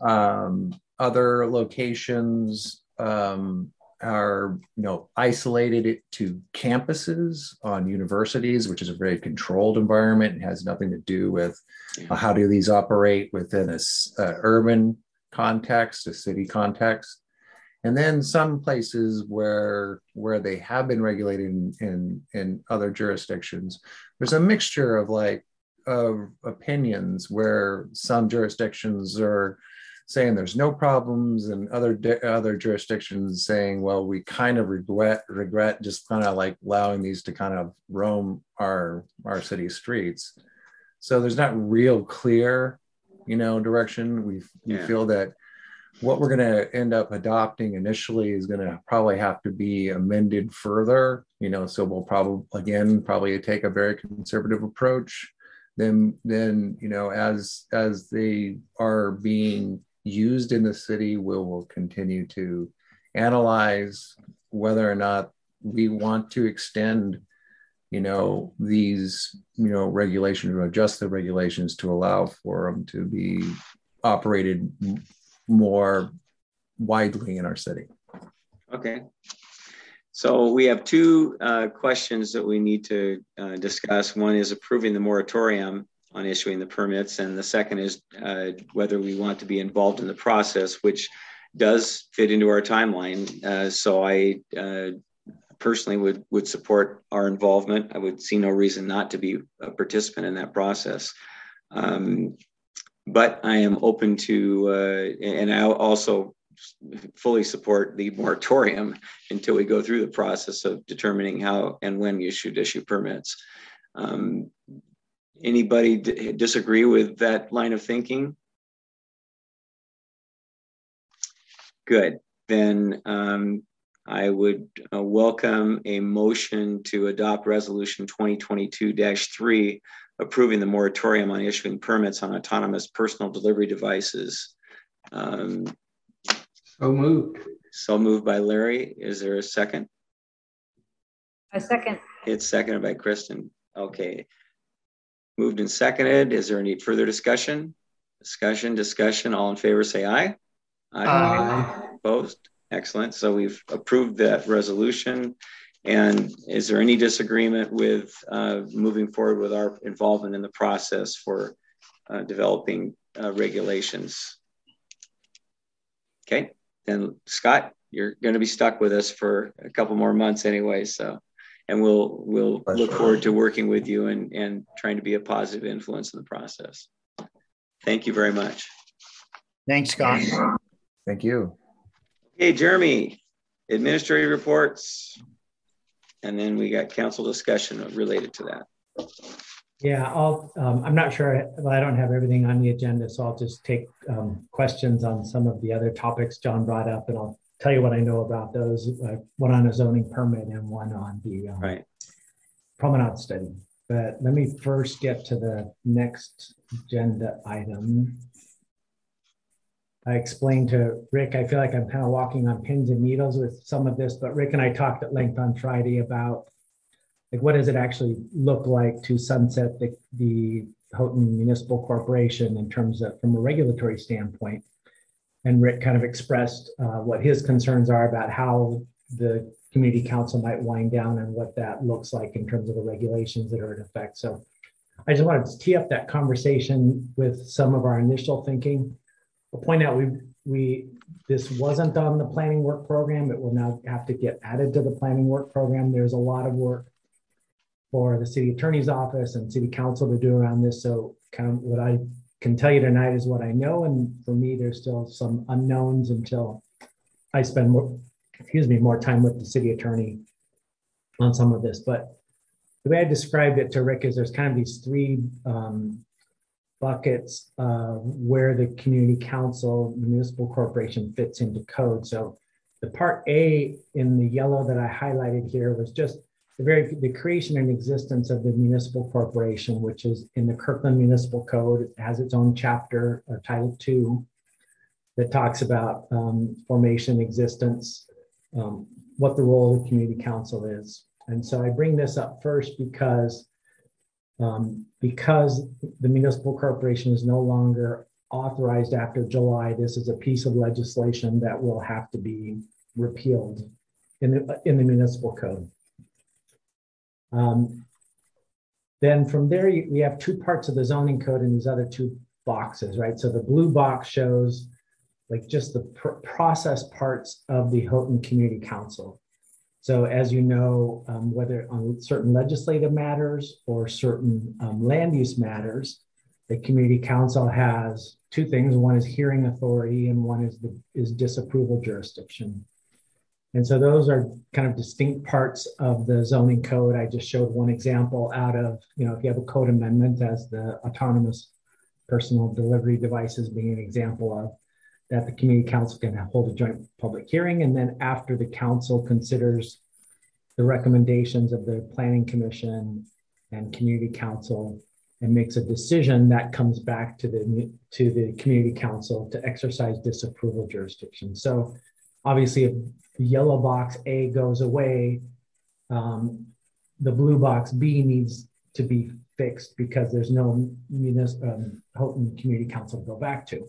Um, other locations um, are you know isolated to campuses on universities which is a very controlled environment it has nothing to do with uh, how do these operate within a uh, urban context a city context and then some places where where they have been regulated in in, in other jurisdictions there's a mixture of like of opinions where some jurisdictions are saying there's no problems and other other jurisdictions saying well we kind of regret regret just kind of like allowing these to kind of roam our our city streets. So there's not real clear you know direction we, we yeah. feel that what we're going to end up adopting initially is going to probably have to be amended further you know so we'll probably again probably take a very conservative approach then then you know as as they are being used in the city, we will continue to analyze whether or not we want to extend you know these you know regulations or adjust the regulations to allow for them to be operated more widely in our city okay so we have two uh, questions that we need to uh, discuss one is approving the moratorium on issuing the permits. And the second is uh, whether we want to be involved in the process, which does fit into our timeline. Uh, so I uh, personally would would support our involvement. I would see no reason not to be a participant in that process. Um, but I am open to, uh, and I also fully support the moratorium until we go through the process of determining how and when you should issue permits. Um, Anybody d- disagree with that line of thinking? Good. Then um, I would uh, welcome a motion to adopt Resolution 2022-3 approving the moratorium on issuing permits on autonomous personal delivery devices. Um, so moved. So moved by Larry. Is there a second? A second. It's seconded by Kristen. Okay. Moved and seconded. Is there any further discussion? Discussion, discussion. All in favor say aye. Aye. aye. Opposed? Excellent. So we've approved that resolution. And is there any disagreement with uh, moving forward with our involvement in the process for uh, developing uh, regulations? Okay, then Scott, you're going to be stuck with us for a couple more months anyway. So and we'll we'll look forward to working with you and and trying to be a positive influence in the process. Thank you very much. Thanks, Scott. Thank you. Okay, Jeremy, administrative reports, and then we got council discussion related to that. Yeah, I'll. Um, I'm not sure. Well, I don't have everything on the agenda, so I'll just take um, questions on some of the other topics John brought up, and I'll tell you what I know about those. Uh, one on a zoning permit and one on the um, right. promenade study. But let me first get to the next agenda item. I explained to Rick, I feel like I'm kind of walking on pins and needles with some of this, but Rick and I talked at length on Friday about like what does it actually look like to sunset the, the Houghton Municipal Corporation in terms of from a regulatory standpoint and Rick kind of expressed uh, what his concerns are about how the community council might wind down and what that looks like in terms of the regulations that are in effect. So I just wanted to tee up that conversation with some of our initial thinking. I'll point out we we this wasn't on the planning work program. It will now have to get added to the planning work program. There's a lot of work for the city attorney's office and city council to do around this. So kind of what I can tell you tonight is what I know. And for me, there's still some unknowns until I spend more, excuse me, more time with the city attorney on some of this, but the way I described it to Rick is there's kind of these three um, buckets uh, where the community council municipal corporation fits into code. So the part A in the yellow that I highlighted here was just the very the creation and existence of the municipal corporation, which is in the Kirkland Municipal Code. It has its own chapter, uh, Title Two, that talks about um, formation, existence, um, what the role of the community council is. And so I bring this up first because um, because the municipal corporation is no longer authorized after July, this is a piece of legislation that will have to be repealed in the, in the municipal code. Um, then from there, we have two parts of the zoning code in these other two boxes, right? So the blue box shows like just the pr process parts of the Houghton Community Council. So as you know, um, whether on certain legislative matters or certain um, land use matters, the community council has two things. One is hearing authority and one is the is disapproval jurisdiction. And so those are kind of distinct parts of the zoning code. I just showed one example out of, you know, if you have a code amendment as the autonomous personal delivery devices being an example of, that the community council can hold a joint public hearing. And then after the council considers the recommendations of the planning commission and community council and makes a decision that comes back to the to the community council to exercise disapproval jurisdiction. So obviously if the yellow box A goes away, um, the blue box B needs to be fixed because there's no um, Houghton Community Council to go back to.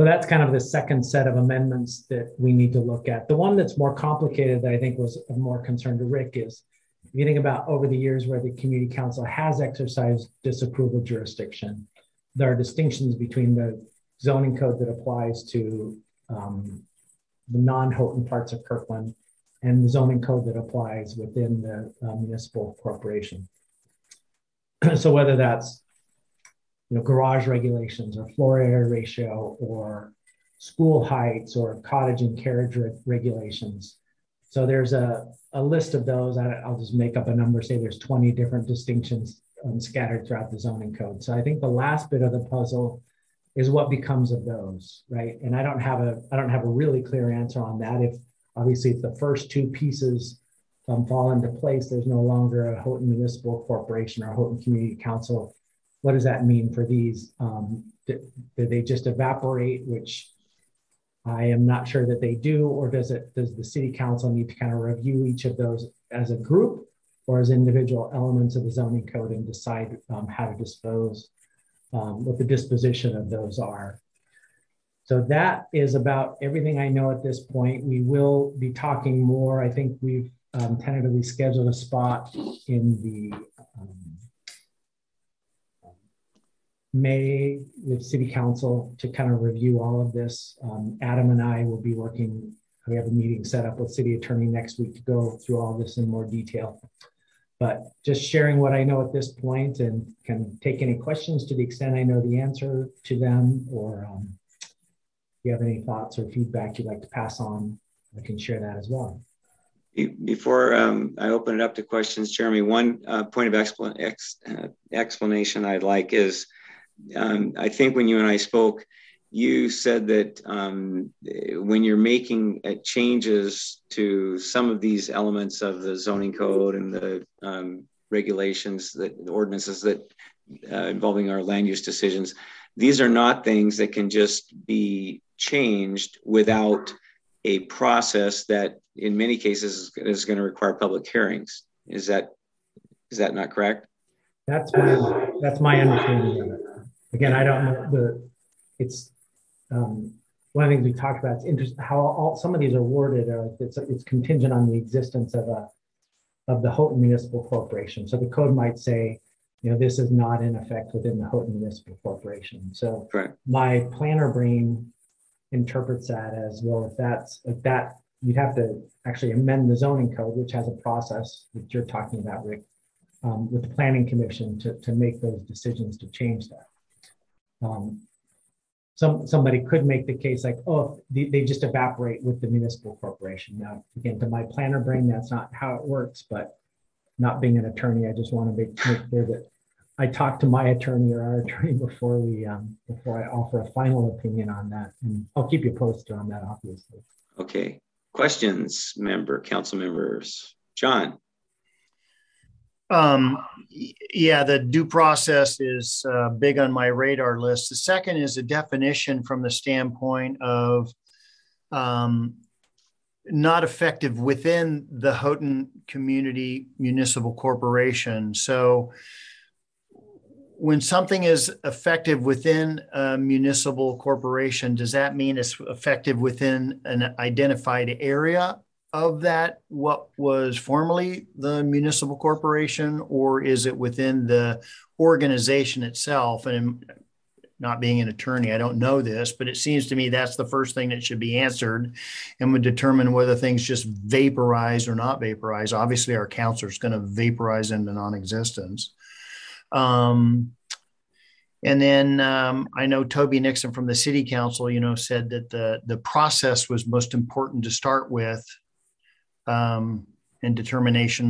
So that's kind of the second set of amendments that we need to look at. The one that's more complicated that I think was of more concern to Rick is if you think about over the years where the community council has exercised disapproval jurisdiction, there are distinctions between the zoning code that applies to um, the non-Houghton parts of Kirkland and the zoning code that applies within the uh, municipal corporation. so whether that's you know, garage regulations or floor area ratio or school heights or cottage and carriage re regulations. So there's a, a list of those. I, will just make up a number, say there's 20 different distinctions um, scattered throughout the zoning code. So I think the last bit of the puzzle is what becomes of those, right? And I don't have a I don't have a really clear answer on that. If obviously if the first two pieces um, fall into place, there's no longer a Houghton Municipal Corporation or Houghton Community Council what does that mean for these? Um, do, do they just evaporate, which I am not sure that they do, or does it does the city council need to kind of review each of those as a group or as individual elements of the zoning code and decide um, how to dispose, um, what the disposition of those are. So that is about everything I know at this point. We will be talking more. I think we've um, tentatively scheduled a spot in the um, May with city council to kind of review all of this. Um, Adam and I will be working, we have a meeting set up with city attorney next week to go through all this in more detail. But just sharing what I know at this point and can take any questions to the extent I know the answer to them or um, if you have any thoughts or feedback you'd like to pass on, I can share that as well. Before um, I open it up to questions, Jeremy, one uh, point of expl ex uh, explanation I'd like is um, I think when you and I spoke, you said that um, when you're making uh, changes to some of these elements of the zoning code and the um, regulations that ordinances that uh, involving our land use decisions, these are not things that can just be changed without a process that in many cases is going to require public hearings. Is that is that not correct? That's my that's my understanding. Again, I don't know the, it's, um, one of the things we talked about, it's interesting how all, some of these are worded, or it's, it's contingent on the existence of a, of the Houghton Municipal Corporation. So the code might say, you know, this is not in effect within the Houghton Municipal Corporation. So right. my planner brain interprets that as well. If that's if that, you'd have to actually amend the zoning code, which has a process that you're talking about, Rick, um, with the Planning Commission to to make those decisions to change that. Um, some, somebody could make the case like, oh, they, they just evaporate with the municipal corporation. Now, again, to my planner brain, that's not how it works, but not being an attorney, I just want to make, make clear that I talked to my attorney or our attorney before we, um, before I offer a final opinion on that. And I'll keep you posted on that, obviously. Okay. Questions, member, council members? John? Um, yeah, the due process is uh, big on my radar list. The second is a definition from the standpoint of um, not effective within the Houghton Community Municipal Corporation. So when something is effective within a municipal corporation, does that mean it's effective within an identified area of that what was formerly the municipal corporation or is it within the organization itself? And not being an attorney i don't know this but it seems to me that's the first thing that should be answered and would determine whether things just vaporize or not vaporize. Obviously our counselor is going to vaporize into non-existence. Um, and then um, I know Toby Nixon from the City Council, you know, said that the the process was most important to start with, um, and determination,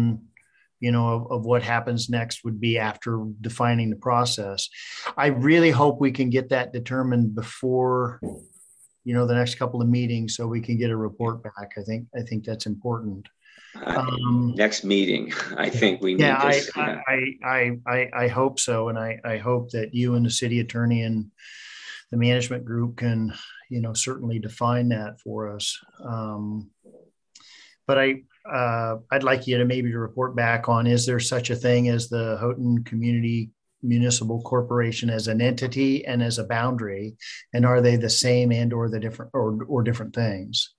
you know, of, of what happens next would be after defining the process. I really hope we can get that determined before, you know, the next couple of meetings, so we can get a report back. I think I think that's important. Uh, Um, next meeting, I think we need yeah, I, I, I, I, I hope so. And I, I hope that you and the city attorney and the management group can, you know, certainly define that for us. Um, but I, uh, I'd like you to maybe report back on, is there such a thing as the Houghton Community Municipal Corporation as an entity and as a boundary? And are they the same and or the different or, or different things?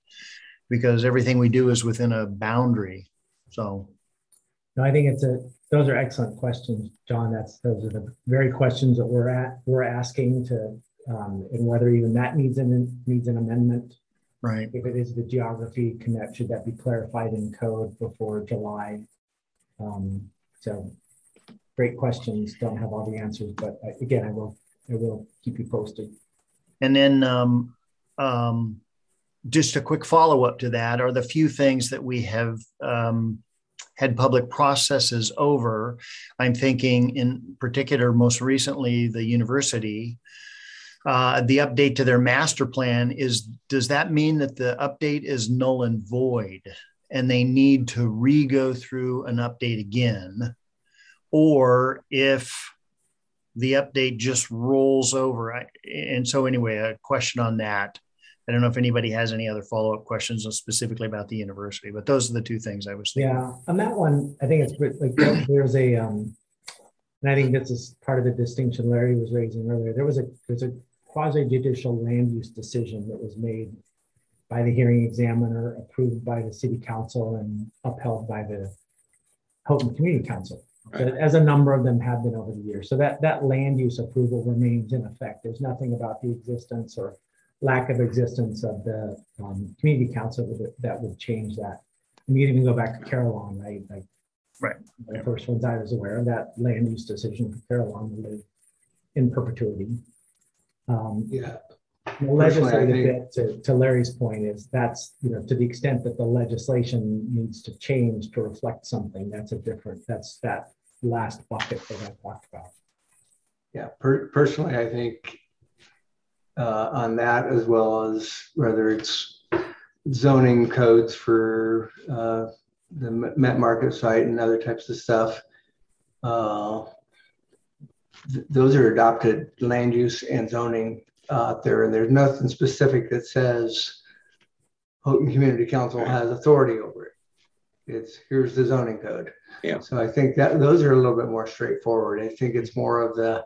Because everything we do is within a boundary. So No, I think it's a, those are excellent questions, John. That's, those are the very questions that we're at, we're asking to, um, and whether even that needs an, needs an amendment. Right. If it is the geography connect, should that be clarified in code before July? Um, so great questions. Don't have all the answers, but I- again, I will, I will keep you posted. And then um, um, just a quick follow up to that are the few things that we have um, had public processes over. I'm thinking, in particular, most recently, the university. Uh, the update to their master plan is does that mean that the update is null and void and they need to re go through an update again? Or if the update just rolls over. I, and so, anyway, a question on that. I don't know if anybody has any other follow up questions specifically about the university, but those are the two things I was thinking. Yeah, on that one, I think it's like there- there's a, um, and I think this is part of the distinction Larry was raising earlier. There was a, there's a quasi judicial land use decision that was made by the hearing examiner, approved by the city council and upheld by the Houghton Community Council. So As a number of them have been over the years. So that, that land use approval remains in effect. There's nothing about the existence or lack of existence of the um, community council that, that would change that. And you even go back to Carillon, right? Like, Right. The first ones I was aware of, that land use decision for Carillon will live in perpetuity. Um, Yeah. the legislative bit, to, to Larry's point, is that's, you know, to the extent that the legislation needs to change to reflect something, that's a different, that's that last bucket that I talked about. Yeah, per- personally, I think uh, on that as well as whether it's zoning codes for uh, the Met Market site and other types of stuff. Uh, th- those are adopted land use and zoning out there, and there's nothing specific that says Houghton Community Council has authority over it. It's here's the zoning code. Yeah. So I think that those are a little bit more straightforward. I think it's more of the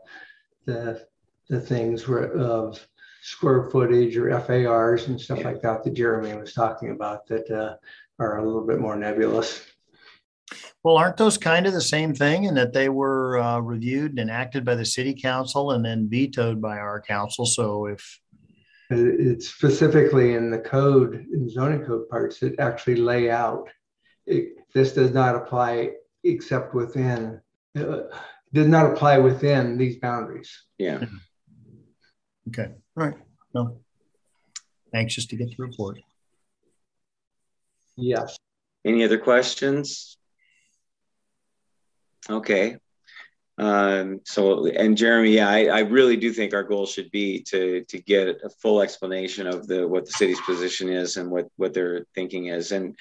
the the things where of square footage or FARs and stuff Yeah. like that that Jeremy was talking about that uh, are a little bit more nebulous. Well, aren't those kind of the same thing in that they were uh, reviewed and enacted by the city council and then vetoed by our council? So if, It's specifically in the code, in zoning code parts that actually lay out. It, this does not apply except within, uh, does not apply within these boundaries. Yeah. okay, right. No. Anxious to get the report. Yes. Any other questions? Okay. Um, so, and Jeremy, yeah, I, I really do think our goal should be to to get a full explanation of the what the city's position is and what what their thinking is, and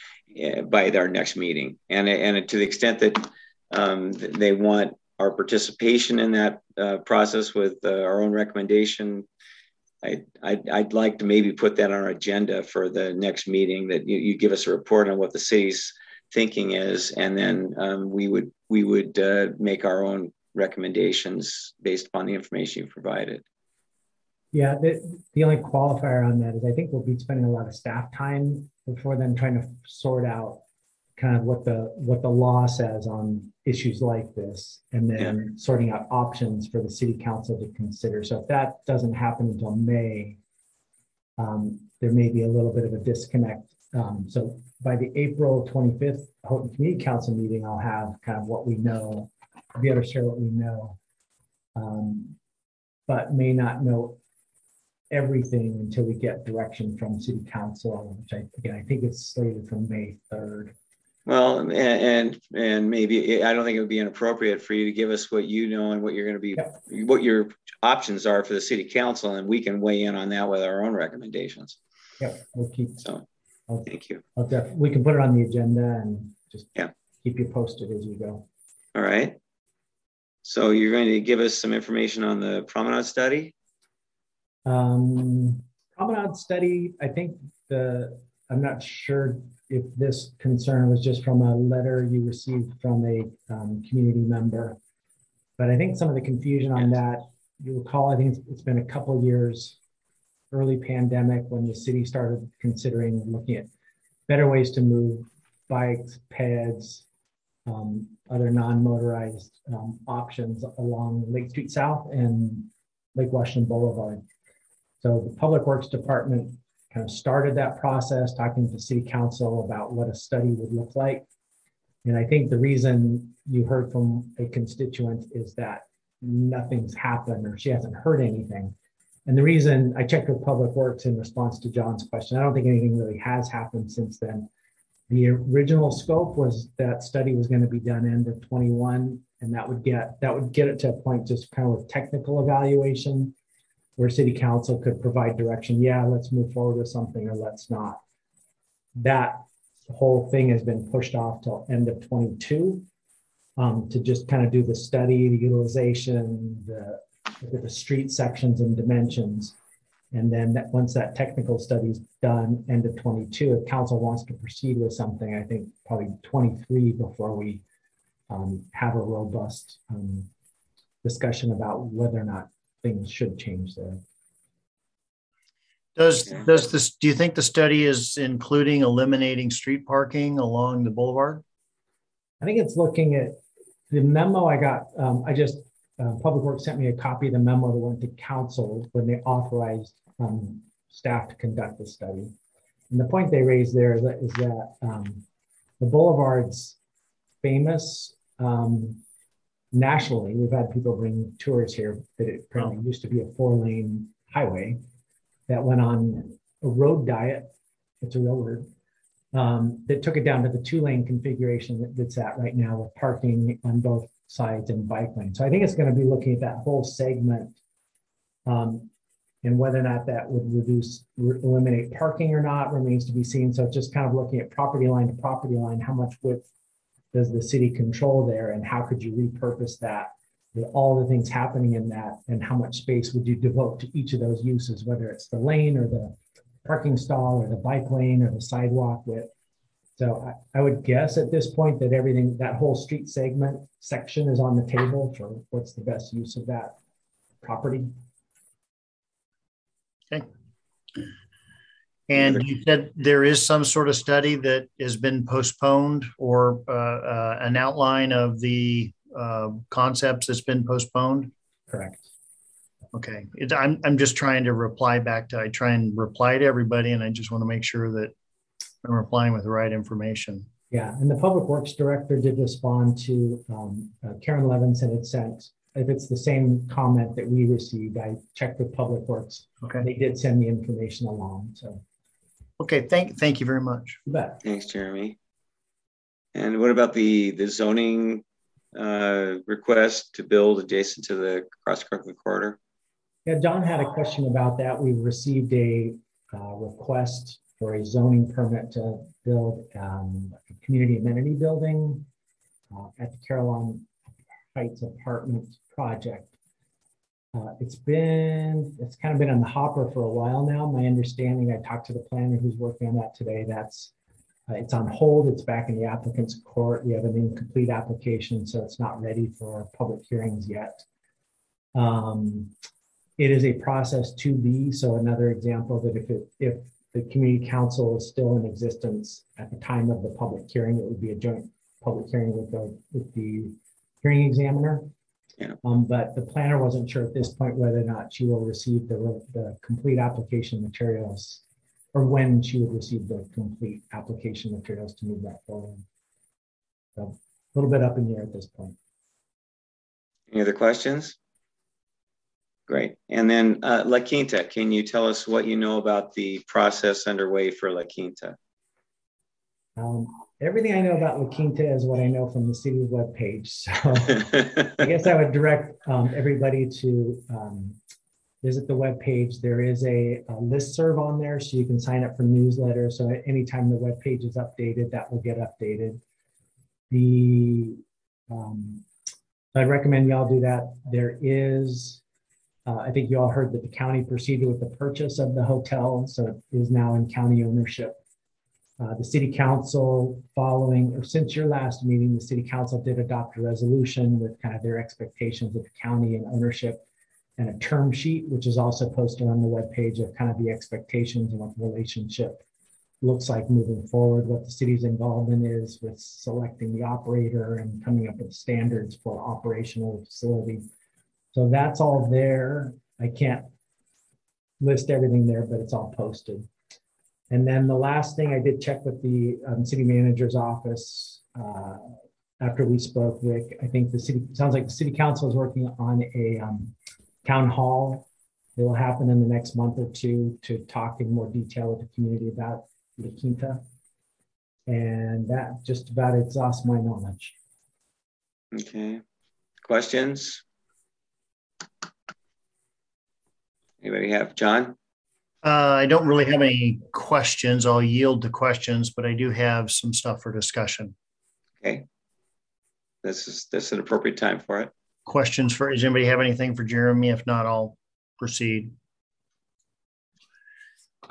uh, by our next meeting, and and to the extent that um, they want our participation in that uh, process with uh, our own recommendation. I, I'd, I'd, like to maybe put that on our agenda for the next meeting that you, you give us a report on what the city's thinking is, and then um, we would we would uh, make our own recommendations based upon the information you provided. Yeah, the, the only qualifier on that is I think we'll be spending a lot of staff time before then trying to sort out kind of what the what the law says on issues like this and then yeah. sorting out options for the city council to consider. So if that doesn't happen until May, um, there may be a little bit of a disconnect. Um, so by the April 25th Houghton Community Council meeting, I'll have kind of what we know be able to share what we know, um, but may not know everything until we get direction from city council, which I, again, I think it's slated for May 3rd. Well, and, and and maybe I don't think it would be inappropriate for you to give us what you know and what you're going to be, yep. what your options are for the city council, and we can weigh in on that with our own recommendations. Yep, we'll keep. So, I'll, thank you. I'll def- we can put it on the agenda and just yeah. keep you posted as you go. All right. So you're going to give us some information on the promenade study? Um, promenade study, I think the, I'm not sure if this concern was just from a letter you received from a um, community member, but I think some of the confusion on that, you recall, I think it's, it's been a couple years, early pandemic when the city started considering looking at better ways to move bikes, pads, um, other non-motorized um, options along Lake Street South and Lake Washington Boulevard. So the Public Works Department kind of started that process, talking to City Council about what a study would look like. And I think the reason you heard from a constituent is that nothing's happened or she hasn't heard anything. And the reason I checked with Public Works in response to John's question, I don't think anything really has happened since then. The original scope was that study was going to be done end of 21, and that would get that would get it to a point just kind of with technical evaluation, where City Council could provide direction. Yeah, let's move forward with something, or let's not. That whole thing has been pushed off till end of 22 um, to just kind of do the study, the utilization, the the street sections and dimensions. And then that, once that technical study is done, end of 22, if council wants to proceed with something, I think probably 23 before we um, have a robust um, discussion about whether or not things should change there. Does does this? Do you think the study is including eliminating street parking along the boulevard? I think it's looking at the memo I got. Um, I just uh, Public Works sent me a copy of the memo that went to council when they authorized um, staff to conduct the study. And the point they raised there is that, is that um, the boulevard's famous um, nationally. We've had people bring tours here that it apparently used to be a four lane highway that went on a road diet. It's a real word. Um, that took it down to the two lane configuration that it's at right now with parking on both sides and bike lane. So I think it's going to be looking at that whole segment um, and whether or not that would reduce, re- eliminate parking or not remains to be seen. So it's just kind of looking at property line to property line, how much width does the city control there and how could you repurpose that with all the things happening in that and how much space would you devote to each of those uses, whether it's the lane or the parking stall or the bike lane or the sidewalk width. So I, I would guess at this point that everything, that whole street segment section is on the table for what's the best use of that property. Okay. And you said there is some sort of study that has been postponed or uh, uh, an outline of the uh, concepts that's been postponed? Correct. Okay. It, I'm, I'm just trying to reply back to, I try and reply to everybody, and I just want to make sure that I'm replying with the right information. Yeah. And the Public Works Director did respond to um, uh, Karen Levinson had sent if it's the same comment that we received, I checked with Public Works. Okay. They did send the information along, so Okay, thank, thank you very much. you bet. Thanks, Jeremy. And what about the, the zoning uh, request to build adjacent to the cross Kirkland corridor? Yeah, John had a question about that. We received a uh, request for a zoning permit to build um, a community amenity building uh, at the Caroline Heights Apartment Project. Uh, It's been, it's kind of been on the hopper for a while now. My understanding, I talked to the planner who's working on that today. That's, uh, it's on hold. It's back in the applicant's court. We have an incomplete application, so it's not ready for public hearings yet. Um, it is a process to be, so another example that if it, if the community council is still in existence at the time of the public hearing, it would be a joint public hearing with the, with the hearing examiner. Yeah. Um, but the planner wasn't sure at this point whether or not she will receive the, the complete application materials or when she would receive the complete application materials to move that forward. So a little bit up in the air at this point. Any other questions? Great. And then uh, La Quinta, can you tell us what you know about the process underway for La Quinta? Um, everything I know about La Quinta is what I know from the city's webpage. So I guess I would direct um, everybody to um, visit the webpage. There is a, a list serve on there, so you can sign up for newsletters. So anytime the webpage is updated, that will get updated. The um, I'd recommend y'all do that. There is, uh, I think you all heard that the county proceeded with the purchase of the hotel, so it is now in county ownership. Uh, the city council following, or since your last meeting, the city council did adopt a resolution with kind of their expectations of the county and ownership and a term sheet, which is also posted on the webpage of kind of the expectations and what the relationship looks like moving forward, what the city's involvement is with selecting the operator and coming up with standards for operational facility. So that's all there. I can't list everything there, but it's all posted. And then the last thing I did check with the um, city manager's office uh, after we spoke, Rick. I think the city sounds like the city council is working on a um, town hall. It will happen in the next month or two to talk in more detail with the community about La Quinta. And that just about exhausts my knowledge. Okay. Questions? Anybody have, John? Uh, I don't really have any questions. I'll yield to questions, but I do have some stuff for discussion. Okay. This is, this is an appropriate time for it. Questions for, does anybody have anything for Jeremy? If not, I'll proceed.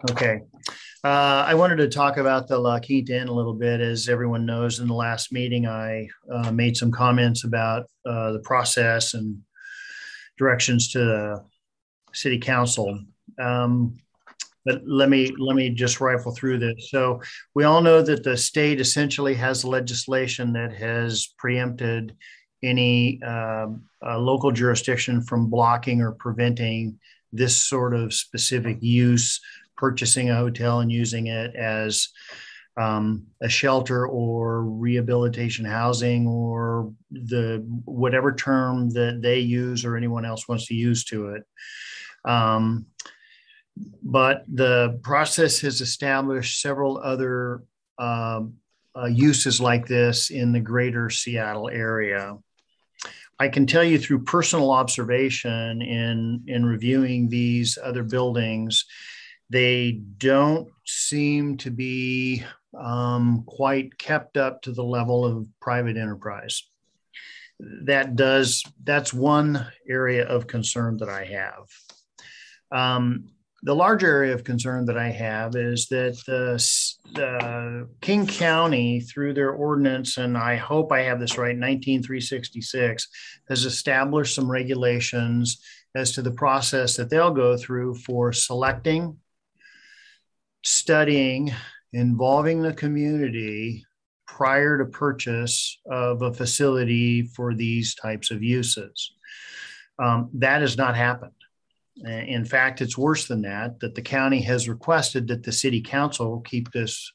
Okay. Uh, I wanted to talk about the La Quinta Inn a little bit. As everyone knows, in the last meeting, I uh, made some comments about uh, the process and directions to the city council. Um, but let me let me just rifle through this. So we all know that the state essentially has legislation that has preempted any um, uh, local jurisdiction from blocking or preventing this sort of specific use, purchasing a hotel and using it as um, a shelter or rehabilitation housing or the whatever term that they use or anyone else wants to use to it. Um, but the process has established several other um, uh, uses like this in the greater Seattle area. I can tell you through personal observation in, in reviewing these other buildings, they don't seem to be um, quite kept up to the level of private enterprise. That does, that's one area of concern that I have. Um, the larger area of concern that I have is that the, King County, through their ordinance, and I hope I have this right, 19366, has established some regulations as to the process that they'll go through for selecting, studying, involving the community prior to purchase of a facility for these types of uses. Um, that has not happened. In fact, it's worse than that, that the county has requested that the city council keep this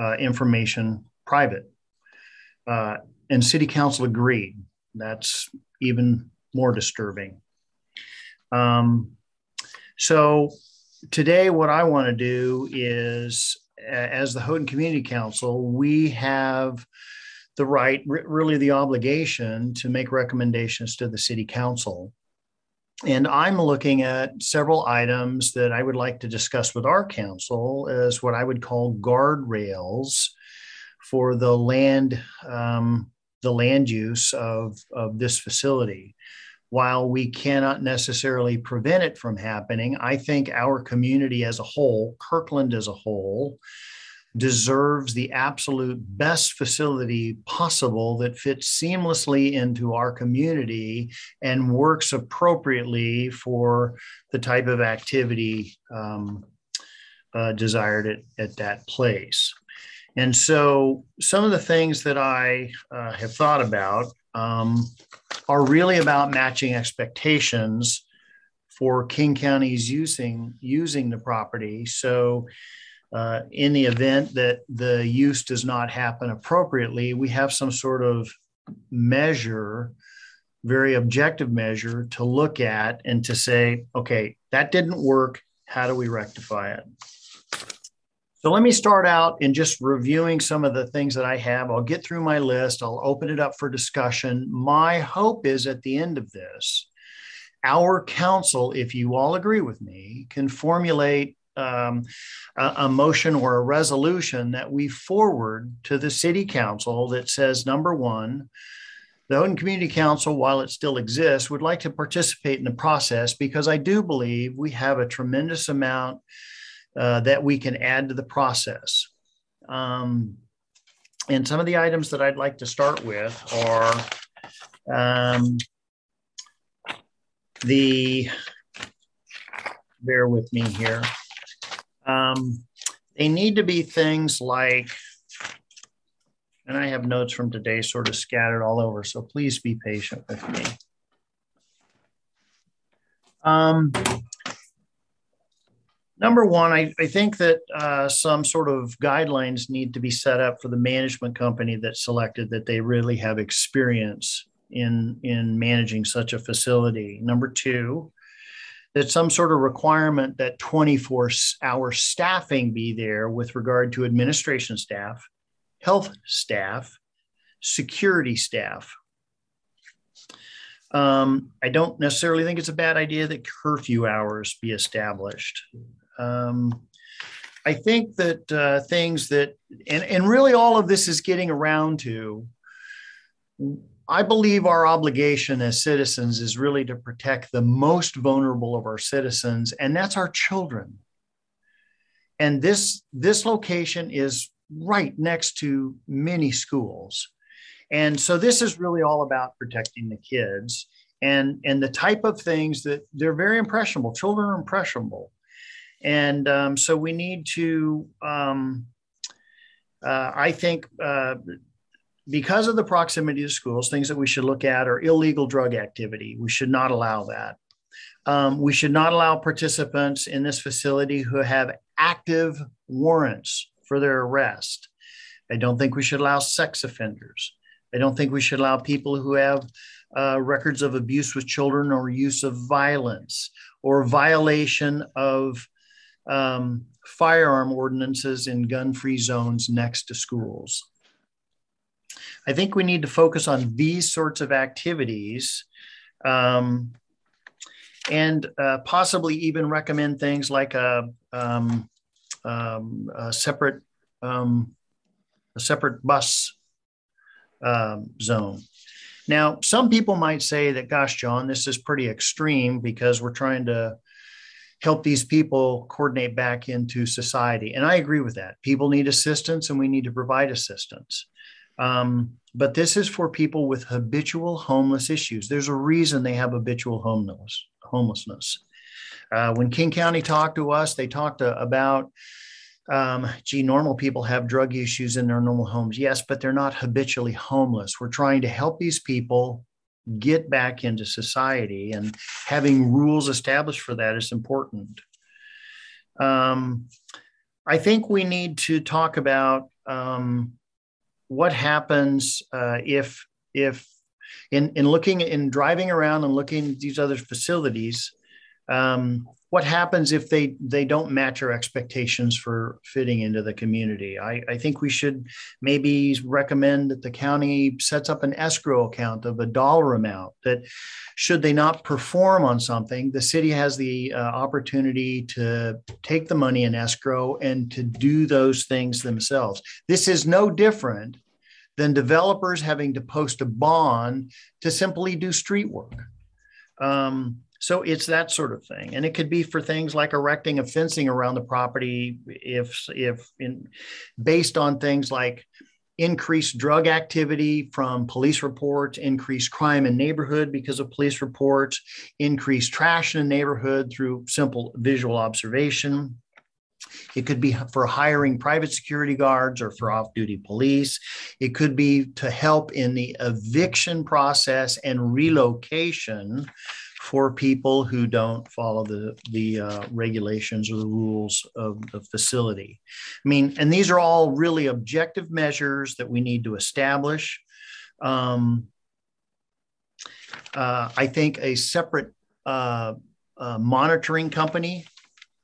uh, information private. Uh, and city council agreed. That's even more disturbing. Um, so today, what I want to do is, as the Houghton Community Council, we have the right, really the obligation to make recommendations to the City Council. And I'm looking at several items that I would like to discuss with our council as what I would call guardrails for the land, um, the land use of, of this facility. While we cannot necessarily prevent it from happening, I think our community as a whole, Kirkland as a whole, deserves the absolute best facility possible that fits seamlessly into our community and works appropriately for the type of activity um, uh, desired at, at that place. And so, some of the things that I uh, have thought about um, are really about matching expectations for King County's using using the property. So, uh, in the event that the use does not happen appropriately, we have some sort of measure, very objective measure to look at and to say, okay, that didn't work. How do we rectify it? So let me start out in just reviewing some of the things that I have. I'll get through my list, I'll open it up for discussion. My hope is at the end of this, our council, if you all agree with me, can formulate um, a, a, motion or a resolution that we forward to the city council that says number one, the Houghton Community Council, while it still exists, would like to participate in the process because I do believe we have a tremendous amount uh, that we can add to the process. Um, and some of the items that I'd like to start with are um, the, bear with me here. Um, they need to be things like, and I have notes from today sort of scattered all over, so please be patient with me. Um, Number one, I, I think that uh, some sort of guidelines need to be set up for the management company that's selected that they really have experience in, in managing such a facility. Number two, that some sort of requirement that 24 hour staffing be there with regard to administration staff, health staff, security staff. Um, I don't necessarily think it's a bad idea that curfew hours be established. Um, I think that uh, things that, and, and really all of this is getting around to, I believe our obligation as citizens is really to protect the most vulnerable of our citizens, and that's our children. And this, this location is right next to many schools. And so this is really all about protecting the kids and, and the type of things that they're very impressionable. Children are impressionable. And um, so we need to, um, uh, I think, uh, because of the proximity to schools, things that we should look at are illegal drug activity. We should not allow that. Um, we should not allow participants in this facility who have active warrants for their arrest. I don't think we should allow sex offenders. I don't think we should allow people who have uh, records of abuse with children or use of violence or violation of um, firearm ordinances in gun free zones next to schools. I think we need to focus on these sorts of activities um, and uh, possibly even recommend things like a, um, um, a separate um, a separate bus um, zone. Now, some people might say that, gosh, John, this is pretty extreme because we're trying to help these people coordinate back into society. And I agree with that. People need assistance and we need to provide assistance. Um, but this is for people with habitual homeless issues. There's a reason they have habitual homeless, homelessness. Uh, when King County talked to us, they talked to, about, um, gee, normal people have drug issues in their normal homes. Yes, but they're not habitually homeless. We're trying to help these people get back into society and having rules established for that is important. Um, I think we need to talk about um, what happens uh, if if in in looking in driving around and looking at these other facilities, um, what happens if they they don't match our expectations for fitting into the community? I, I think we should maybe recommend that the county sets up an escrow account of a dollar amount that should they not perform on something the city has the uh, opportunity to take the money in escrow and to do those things themselves. This is no different than developers having to post a bond to simply do street work um, so it's that sort of thing, and it could be for things like erecting a fencing around the property if if in based on things like increased drug activity from police reports, increased crime in neighborhood because of police reports, increased trash in the neighborhood through simple visual observation. It could be for hiring private security guards or for off duty police. It could be to help in the eviction process and relocation for people who don't follow the the uh, regulations or the rules of the facility. I mean, and these are all really objective measures that we need to establish. Um, uh, I think a separate uh, uh monitoring company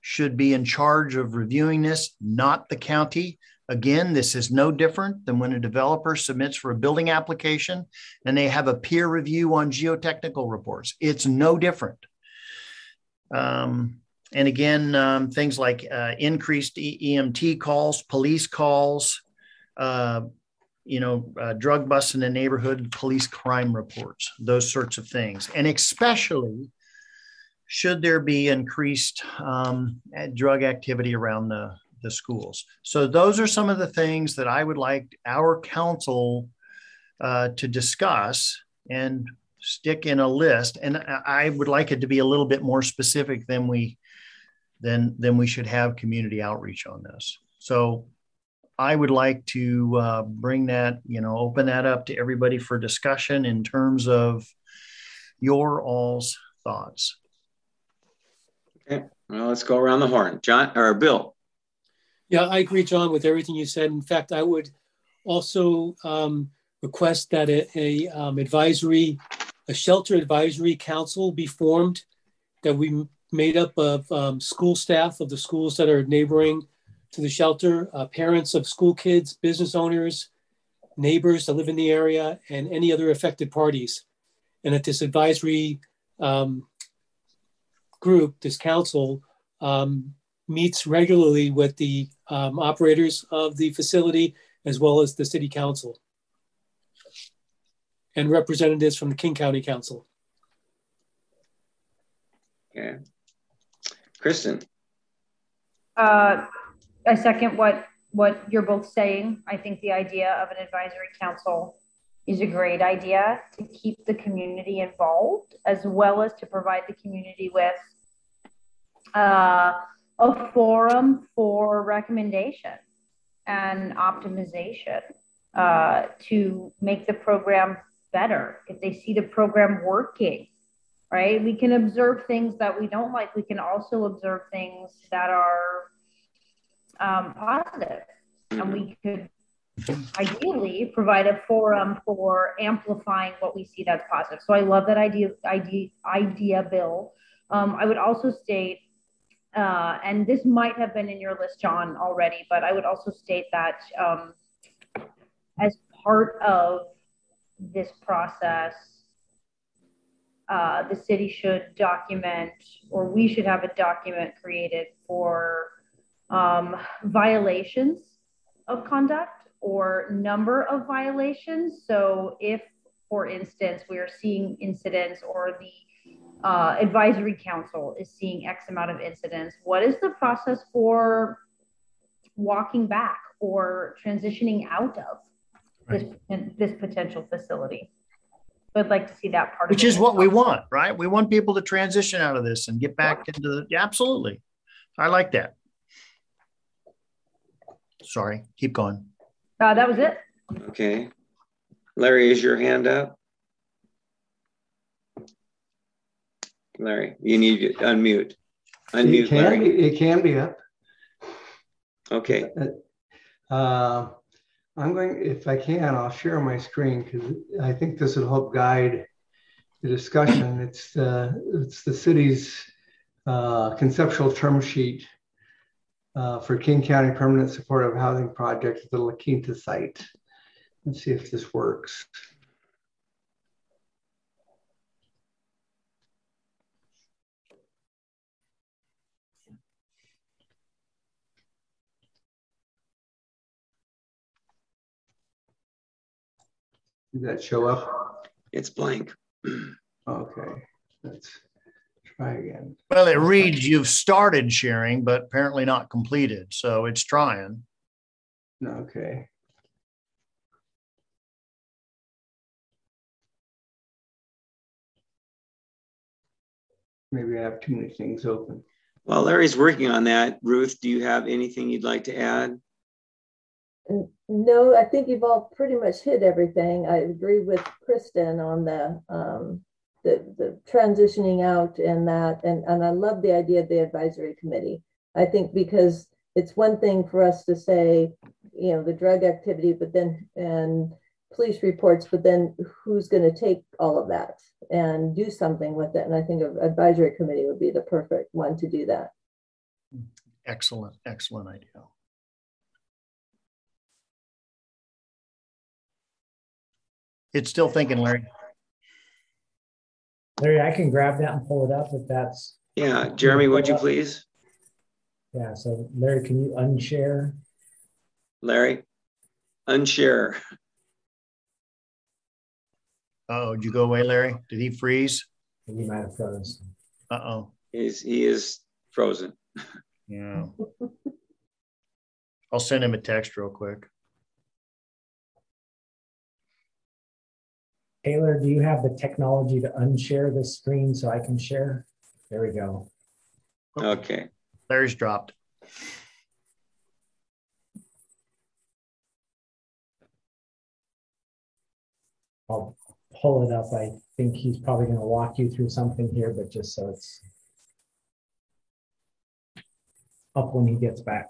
should be in charge of reviewing this, not the county. Again, this is no different than when a developer submits for a building application and they have a peer review on geotechnical reports. It's no different. Um, and again, um, things like uh, increased EMT calls, police calls, uh, you know, uh, drug busts in the neighborhood, police crime reports, those sorts of things. And especially should there be increased um, drug activity around the, the schools. So those are some of the things that I would like our council uh, to discuss and stick in a list. And I would like it to be a little bit more specific than we than than we should have community outreach on this. So I would like to uh, bring that, you know, open that up to everybody for discussion in terms of your all's thoughts. Okay, well, let's go around the horn. John or Bill. Yeah, I agree, John, with everything you said. In fact, I would also um, request that a, a um, advisory, a shelter advisory council be formed that we made up of um, school staff of the schools that are neighboring to the shelter, uh, parents of school kids, business owners, neighbors that live in the area, and any other affected parties. And that this advisory um, group, this council, um, meets regularly with the um, operators of the facility as well as the city council and representatives from the King County Council. Okay. Kristen. Uh, I second what what you're both saying. I think the idea of an advisory council is a great idea to keep the community involved as well as to provide the community with uh, a forum for recommendation and optimization uh, to make the program better. If they see the program working, right? We can observe things that we don't like. We can also observe things that are um. And we could ideally provide a forum for amplifying what we see that's positive. So I love that idea, idea, idea Bill. Um, I would also state uh, and this might have been in your list, John, already, but I would also state that um, as part of this process, uh, the city should document, or we should have a document created for um, violations of conduct or number of violations. So if, for instance, we are seeing incidents or the uh, advisory council is seeing X amount of incidents. What is the process for walking back or transitioning out of right. this, this potential facility? I'd like to see that part. Which is what we want, right? We want people to transition out of this and get back yeah. into the. Yeah, absolutely. I like that. Sorry, keep going. Uh, that was it. Okay. Larry, is your hand up? Larry. You need to unmute. Unmute, it can Larry. Be, it can be up. Okay. Uh, I'm going, if I can, I'll share my screen because I think this will help guide the discussion. It's the, it's the city's uh, conceptual term sheet uh, for King County Permanent Supportive Housing Project at the La Quinta site. Let's see if this works. Did that show up? It's blank. Okay, let's try again. Well, it reads you've started sharing, but apparently not completed. So it's trying. Okay. Maybe I have too many things open. While Larry's working on that, Ruth, do you have anything you'd like to add? No, I think you've all pretty much hit everything. I agree with Kristen on the um, the, the transitioning out and that, and, and I love the idea of the advisory committee. I think because it's one thing for us to say, you know, the drug activity, but then and police reports, but then who's going to take all of that and do something with it? And I think an advisory committee would be the perfect one to do that. Excellent, excellent idea. It's still thinking, Larry. Larry, I can grab that and pull it up if that's. Yeah, Jeremy, would you please? Yeah, so Larry, can you unshare? Larry, unshare. Oh, did you go away, Larry? Did he freeze? He might have frozen. Uh oh. He's, he is frozen. Yeah. I'll send him a text real quick. Taylor, do you have the technology to unshare this screen so I can share? There we go. Okay. Larry's dropped. I'll pull it up. I think he's probably going to walk you through something here, but just so it's up when he gets back.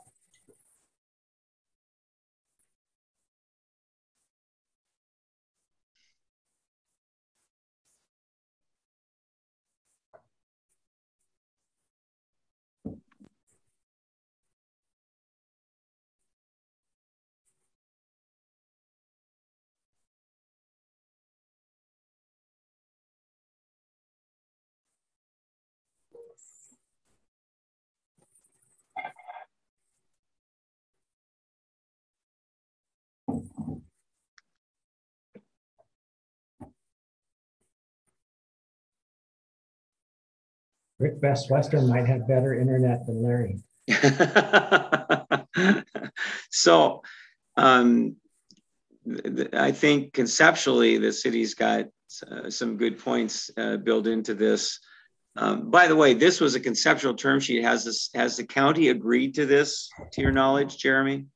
Rick Best Western might have better internet than Larry. so um, th- I think conceptually the city's got uh, some good points uh, built into this. Um, by the way, this was a conceptual term sheet. Has this has the county agreed to this? To your knowledge, Jeremy?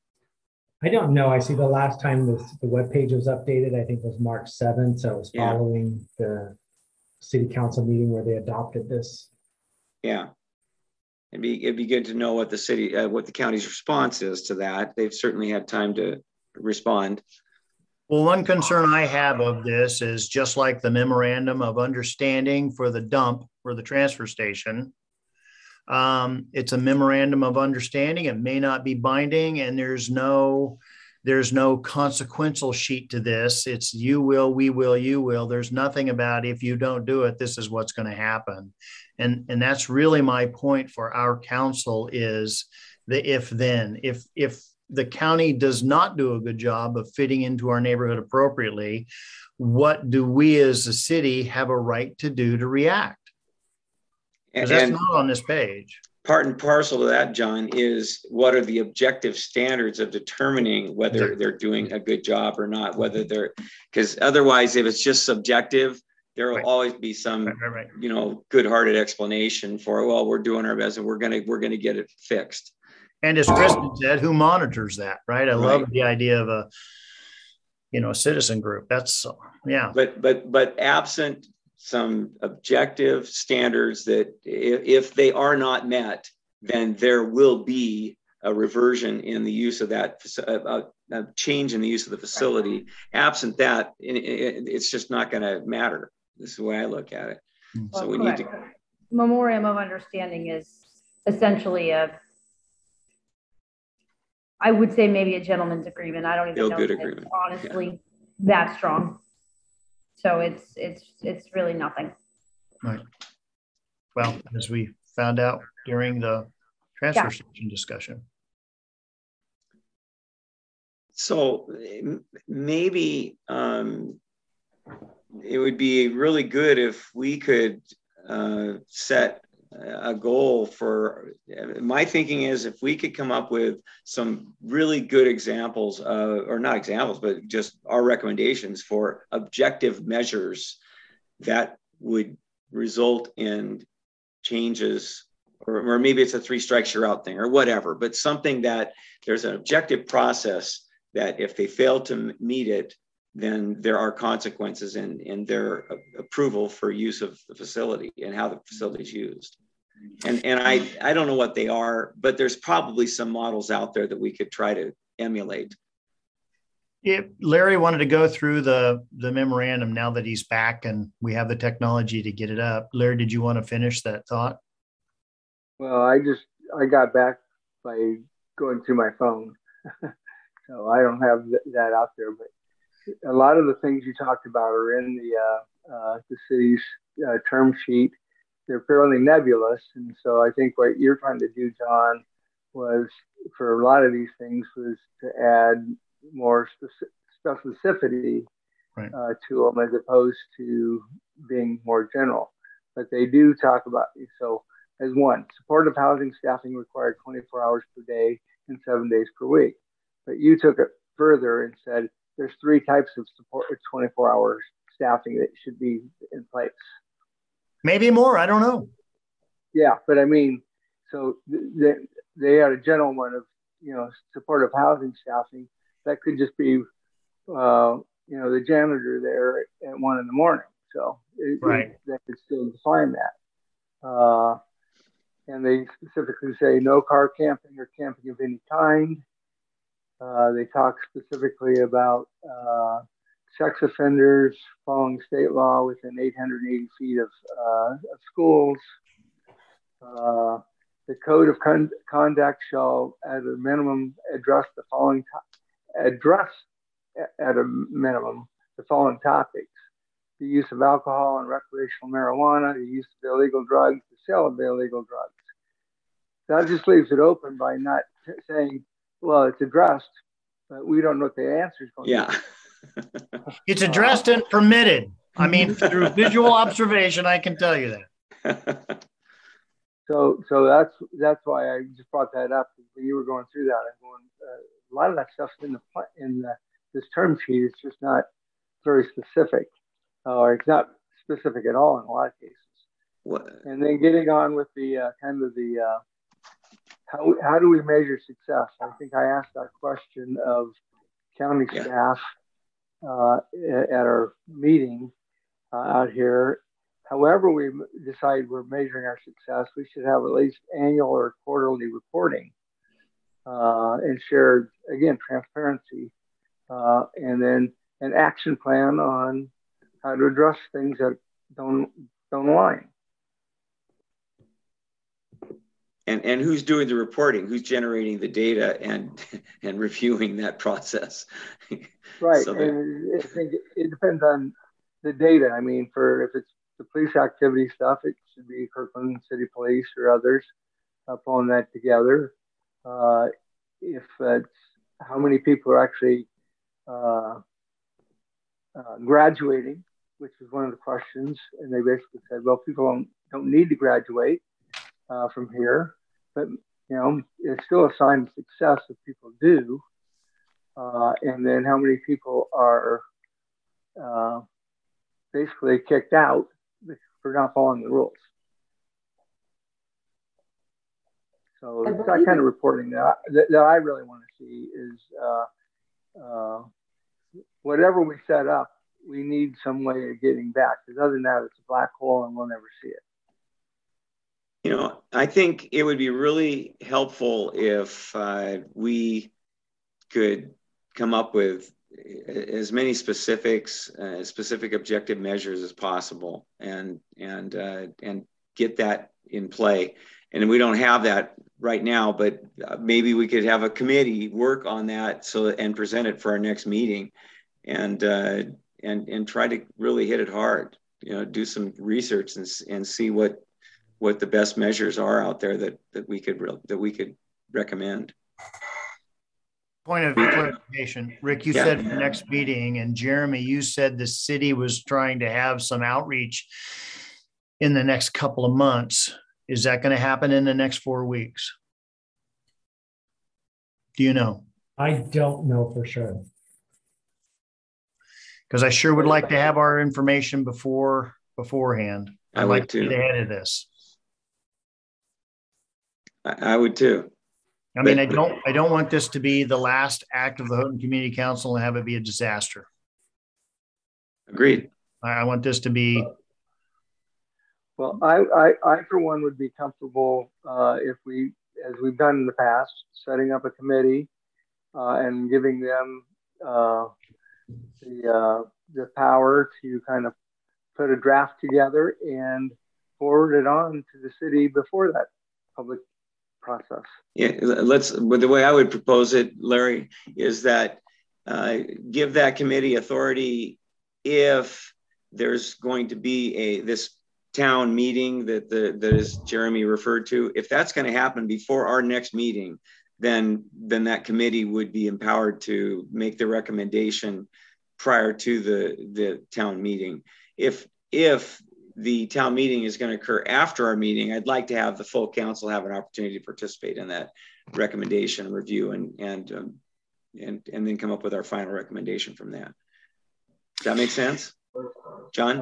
I don't know. I see the last time the, the web page was updated, I think was March 7th. So it was Yeah. following the city council meeting where they adopted this. Yeah. It'd be it'd be good to know what the city uh, what the county's response is to that. They've certainly had time to respond. Well, one concern I have of this is just like the memorandum of understanding for the dump for the transfer station. Um, it's a memorandum of understanding. It may not be binding, and there's no there's no consequential sheet to this. It's you will, we will, you will. There's nothing about if you don't do it, this is what's going to happen. And and that's really my point for our council is the if then. If if the county does not do a good job of fitting into our neighborhood appropriately, what do we as a city have a right to do to react? Because that's not on this page. Part and parcel to that, John, is what are the objective standards of determining whether they're doing a good job or not, whether mm-hmm. they're because otherwise, if it's just subjective, there will Right. always be some right, right. you know good-hearted explanation for well we're doing our best and we're gonna we're gonna get it fixed And as Kristen said, who monitors that, right? I love Right. the idea of a, you know, a citizen group. That's, yeah. but but but absent some objective standards that if, if they are not met then there will be a reversion in the use of that, uh, a, a change in the use of the facility. Absent that, it, it, it's just not going to matter. This is the way I look at it. Well, so we correct. need to. Memoriam of understanding is essentially a, I would say maybe a gentleman's agreement. I don't even Feel know. Good agreement. Honestly, yeah. that strong. So it's it's it's really nothing. Right. Well, as we found out during the transfer yeah. station discussion. So maybe um, it would be really good if we could uh, set a goal for my thinking is if we could come up with some really good examples of, or not examples but just our recommendations for objective measures that would result in changes or, or maybe it's a three strikes you're out thing or whatever but something that there's an objective process that if they fail to meet it then there are consequences in, in their approval for use of the facility and how the facility is used. And, and I, I don't know what they are, but there's probably some models out there that we could try to emulate. Yeah, Larry wanted to go through the the memorandum now that he's back and we have the technology to get it up. Larry, did you want to finish that thought? Well, I just I got back by going through my phone, so I don't have that out there. But a lot of the things you talked about are in the uh, uh, the city's uh, term sheet. They're fairly nebulous, and so I think what you're trying to do, John, was for a lot of these things was to add more specificity right. Uh, to them as opposed to being more general. But they do talk about so as one supportive housing staffing required 24 hours per day and seven days per week. But you took it further and said there's three types of support 24 hour staffing that should be in place. Maybe more. I don't know. Yeah, but I mean, so they, they had a general one of you know supportive housing staffing that could just be uh, you know the janitor there at one in the morning. So it, right. it, they could still define that. Uh, and they specifically say no car camping or camping of any kind. Uh, they talk specifically about uh, sex offenders following state law within 880 feet of, uh, of schools. Uh, the code of con- conduct shall, at a minimum, address the following to- address at a minimum the following topics: the use of alcohol and recreational marijuana, the use of illegal drugs, the sale of illegal drugs. That just leaves it open by not saying well, it's addressed, but we don't know what the answer is going yeah. to be. it's addressed and permitted. I mean, through visual observation, I can tell you that. so, so that's that's why I just brought that up when you were going through that. I'm going. Uh, a lot of that stuff's in the in the, this term sheet. It's just not very specific, or it's not specific at all in a lot of cases. What? And then getting on with the uh, kind of the uh, how, how do we measure success? I think I asked that question of county yeah. staff uh, at our meeting uh, out here. However, we decide we're measuring our success, we should have at least annual or quarterly reporting uh, and shared, again, transparency, uh, and then an action plan on how to address things that don't, don't align. And and who's doing the reporting? Who's generating the data and and reviewing that process? Right so and I think it depends on the data. I mean for if it's the police activity stuff it should be kirkland city police or others uh, pulling that together. Uh, if it's how many people are actually uh, uh, graduating which is one of the questions and they basically said well people don't, don't need to graduate uh, from here, but you know it's still a sign of success if people do. Uh, and then how many people are uh, basically kicked out for not following the rules. So it's that kind of reporting that I, that, that I really want to see is uh, uh, whatever we set up, we need some way of getting back. Because other than that, it's a black hole and we'll never see it. You know, I think it would be really helpful if uh, we could come up with as many specifics, uh, specific objective measures as possible, and and uh, and get that in play. And we don't have that right now, but maybe we could have a committee work on that so and present it for our next meeting, and uh, and and try to really hit it hard. You know, do some research and and see what what the best measures are out there that that we could that we could recommend. Point of clarification, Rick, you yeah. said the next meeting, and Jeremy, you said the city was trying to have some outreach in the next couple of months. Is that going to happen in the next four weeks? Do you know? I don't know for sure. Because I sure would like to have our information before beforehand. I'd I like to get ahead of this. I would too. I mean, I don't, I don't want this to be the last act of the Houghton Community Council and have it be a disaster. Agreed. I want this to be. Well, I, I, I for one would be comfortable uh, if we, as we've done in the past, setting up a committee uh, and giving them uh, the uh, the power to kind of put a draft together and forward it on to the city before that public process. Yeah, let's. But the way I would propose it, Larry, is that uh, give that committee authority if there's going to be a this town meeting that the that is Jeremy referred to. If that's going to happen before our next meeting, then then that committee would be empowered to make the recommendation prior to the the town meeting. If if the town meeting is going to occur after our meeting, I'd like to have the full council have an opportunity to participate in that recommendation review and and um, and and then come up with our final recommendation from that. Does that make sense, John?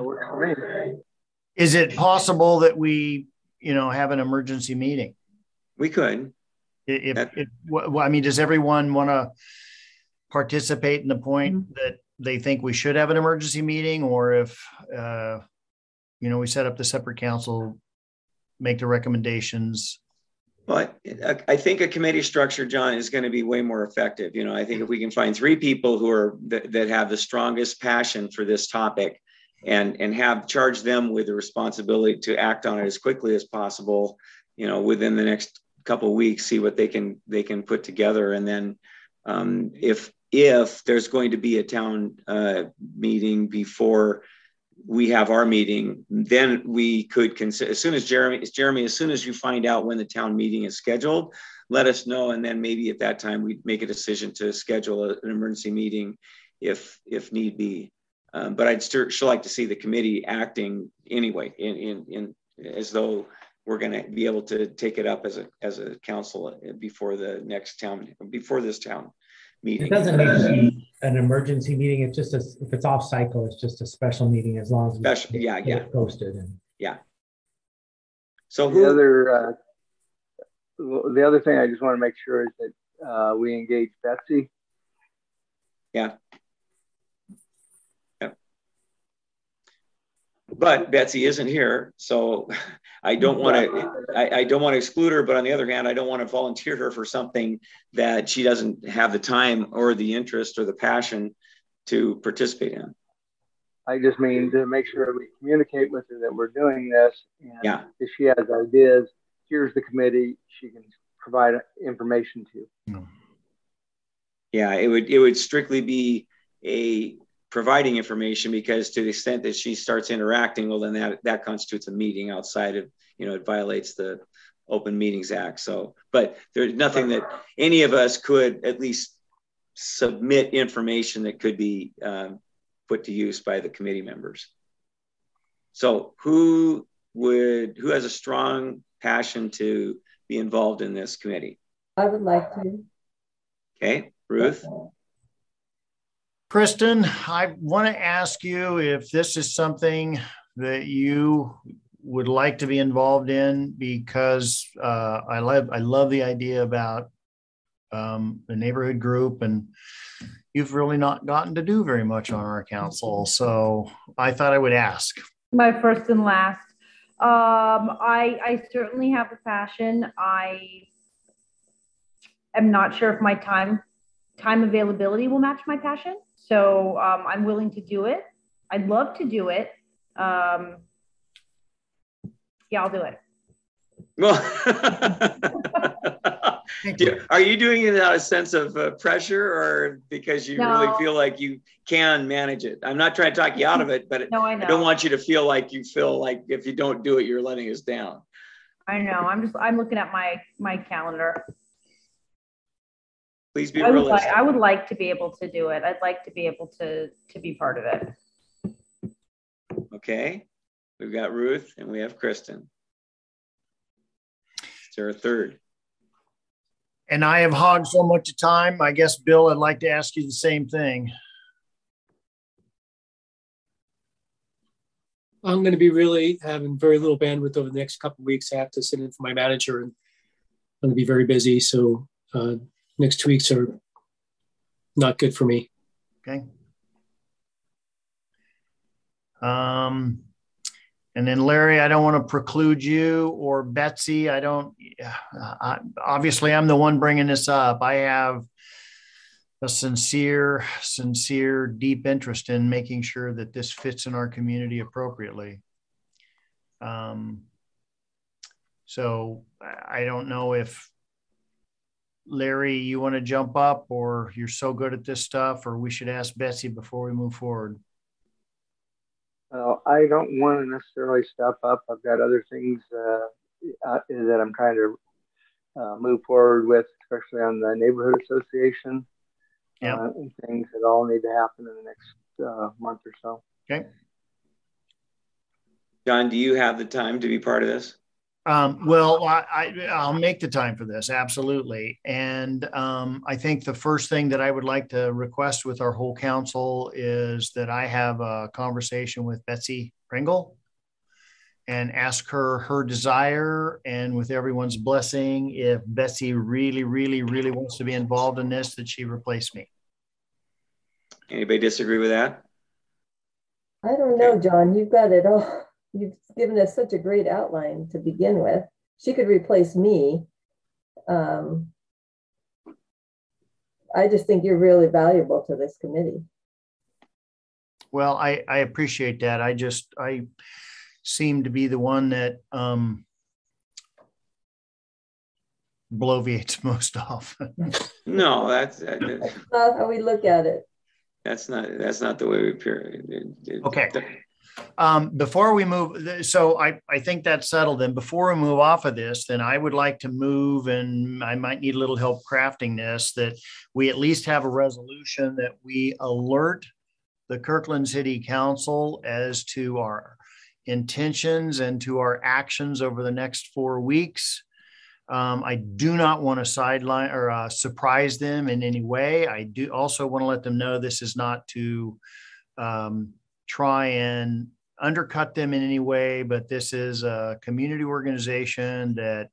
Is it possible that we, you know, have an emergency meeting? We could. If, if, if well, I mean, does everyone want to participate in the point mm-hmm. that they think we should have an emergency meeting, or if uh, you know, we set up the separate council, make the recommendations. But I think a committee structure, John, is going to be way more effective. You know, I think if we can find three people who are that, that have the strongest passion for this topic, and and have charged them with the responsibility to act on it as quickly as possible, you know, within the next couple weeks, see what they can they can put together, and then um, if if there's going to be a town uh, meeting before we have our meeting, then we could consider, as soon as Jeremy, Jeremy, as soon as you find out when the town meeting is scheduled, let us know. And then maybe at that time, we'd make a decision to schedule a, an emergency meeting if, if need be. Um, but I'd still, still like to see the committee acting anyway, in, in, in as though we're going to be able to take it up as a, as a council before the next town, before this town meeting. It doesn't need to be an emergency meeting. It's just a, if it's off cycle, it's just a special meeting as long as we special, yeah, yeah, posted and yeah. So who, the other uh, the other thing I just want to make sure is that uh, we engage Betsy. Yeah. But Betsy isn't here, so I don't want to. I, I, don't want to exclude her, but on the other hand, I don't want to volunteer her for something that she doesn't have the time or the interest or the passion to participate in. I just mean to make sure we communicate with her that we're doing this, and yeah. if she has ideas, here's the committee she can provide information to. Yeah, it would it would strictly be a providing information because to the extent that she starts interacting, well, then that, that constitutes a meeting outside of, you know, it violates the Open Meetings Act. So, but there's nothing that any of us could at least submit information that could be um, put to use by the committee members. So, who would, who has a strong passion to be involved in this committee? I would like to. Okay, Ruth. Kristen, I want to ask you if this is something that you would like to be involved in because uh, I love I love the idea about um, the neighborhood group and you've really not gotten to do very much on our council. So I thought I would ask. My first and last. Um, I, I certainly have a passion. I am not sure if my time, time availability will match my passion. So um, I'm willing to do it. I'd love to do it. Um, yeah, I'll do it. Well, do- are you doing it out of a sense of uh, pressure or because you No. really feel like you can manage it? I'm not trying to talk you out of it, but No, I I don't want you to feel like you feel like if you don't do it, you're letting us down. I know. I'm just, I'm looking at my, my calendar. Please be I would like. I would like to be able to do it. I'd like to be able to, to be part of it. Okay, we've got Ruth and we have Kristen. Is there a third? And I have hogged so much of time. I guess, Bill, I'd like to ask you the same thing. I'm going to be really having very little bandwidth over the next couple of weeks. I have to sit in for my manager and I'm going to be very busy. So uh, next two weeks are not good for me. Okay. Um, and then Larry, I don't want to preclude you or Betsy. I don't, I, obviously I'm the one bringing this up. I have a sincere, sincere, deep interest in making sure that this fits in our community appropriately. Um, so I I don't know if Larry, you want to jump up or you're so good at this stuff, or we should ask Betsy before we move forward. Well, I don't want to necessarily step up. I've got other things uh, uh, that I'm trying to uh, move forward with, especially on the neighborhood association Yeah. uh, and things that all need to happen in the next uh, month or so. Okay. John, do you have the time to be part of this? Um, well, I, I, I'll make the time for this, absolutely. And um, I think the first thing that I would like to request with our whole council is that I have a conversation with Betsy Pringle and ask her her desire and with everyone's blessing, if Betsy really, really, really wants to be involved in this, that she replace me. Anybody disagree with that? I don't know, John, you've got it all. You've given us such a great outline to begin with. She could replace me. Um, I just think you're really valuable to this committee. Well, I, I appreciate that. I just, I seem to be the one that um, bloviates most often. No, that's that- that- That's not how we look at it. that's not that's not the way we appear. It- it- Okay. Um, before we move, so I, I think that's settled. Then before we move off of this, then I would like to move and I might need a little help crafting this, that we at least have a resolution that we alert the Kirkland City Council as to our intentions and to our actions over the next four weeks. Um, I do not want to sideline or uh, surprise them in any way. I do also want to let them know this is not to um, try and undercut them in any way, but this is a community organization that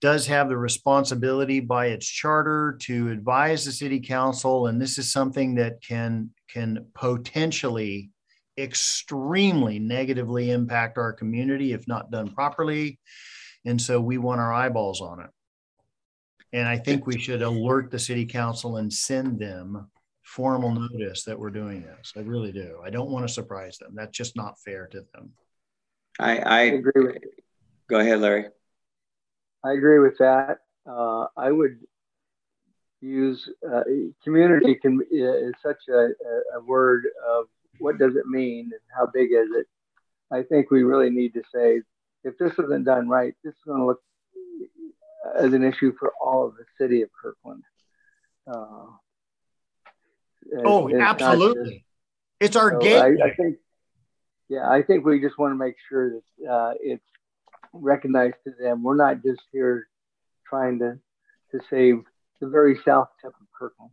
does have the responsibility by its charter to advise the city council, and this is something that can can potentially extremely negatively impact our community if not done properly. And so we want our eyeballs on it. And I think we should alert the city council and send them formal notice that we're doing this. I really do. I don't want to surprise them. That's just not fair to them. I, I agree with You. Go ahead, Larry. I agree with that. Uh, I would use uh, community can is such a, a, a word of what does it mean and how big is it. I think we really need to say if this isn't done right, this is going to look as an issue for all of the city of Kirkland. Uh, Oh, it's not just- absolutely. It's our so gateway. I, I think, yeah, I think we just want to make sure that uh, it's recognized to them. We're not just here trying to to save the very south tip of Kirkland.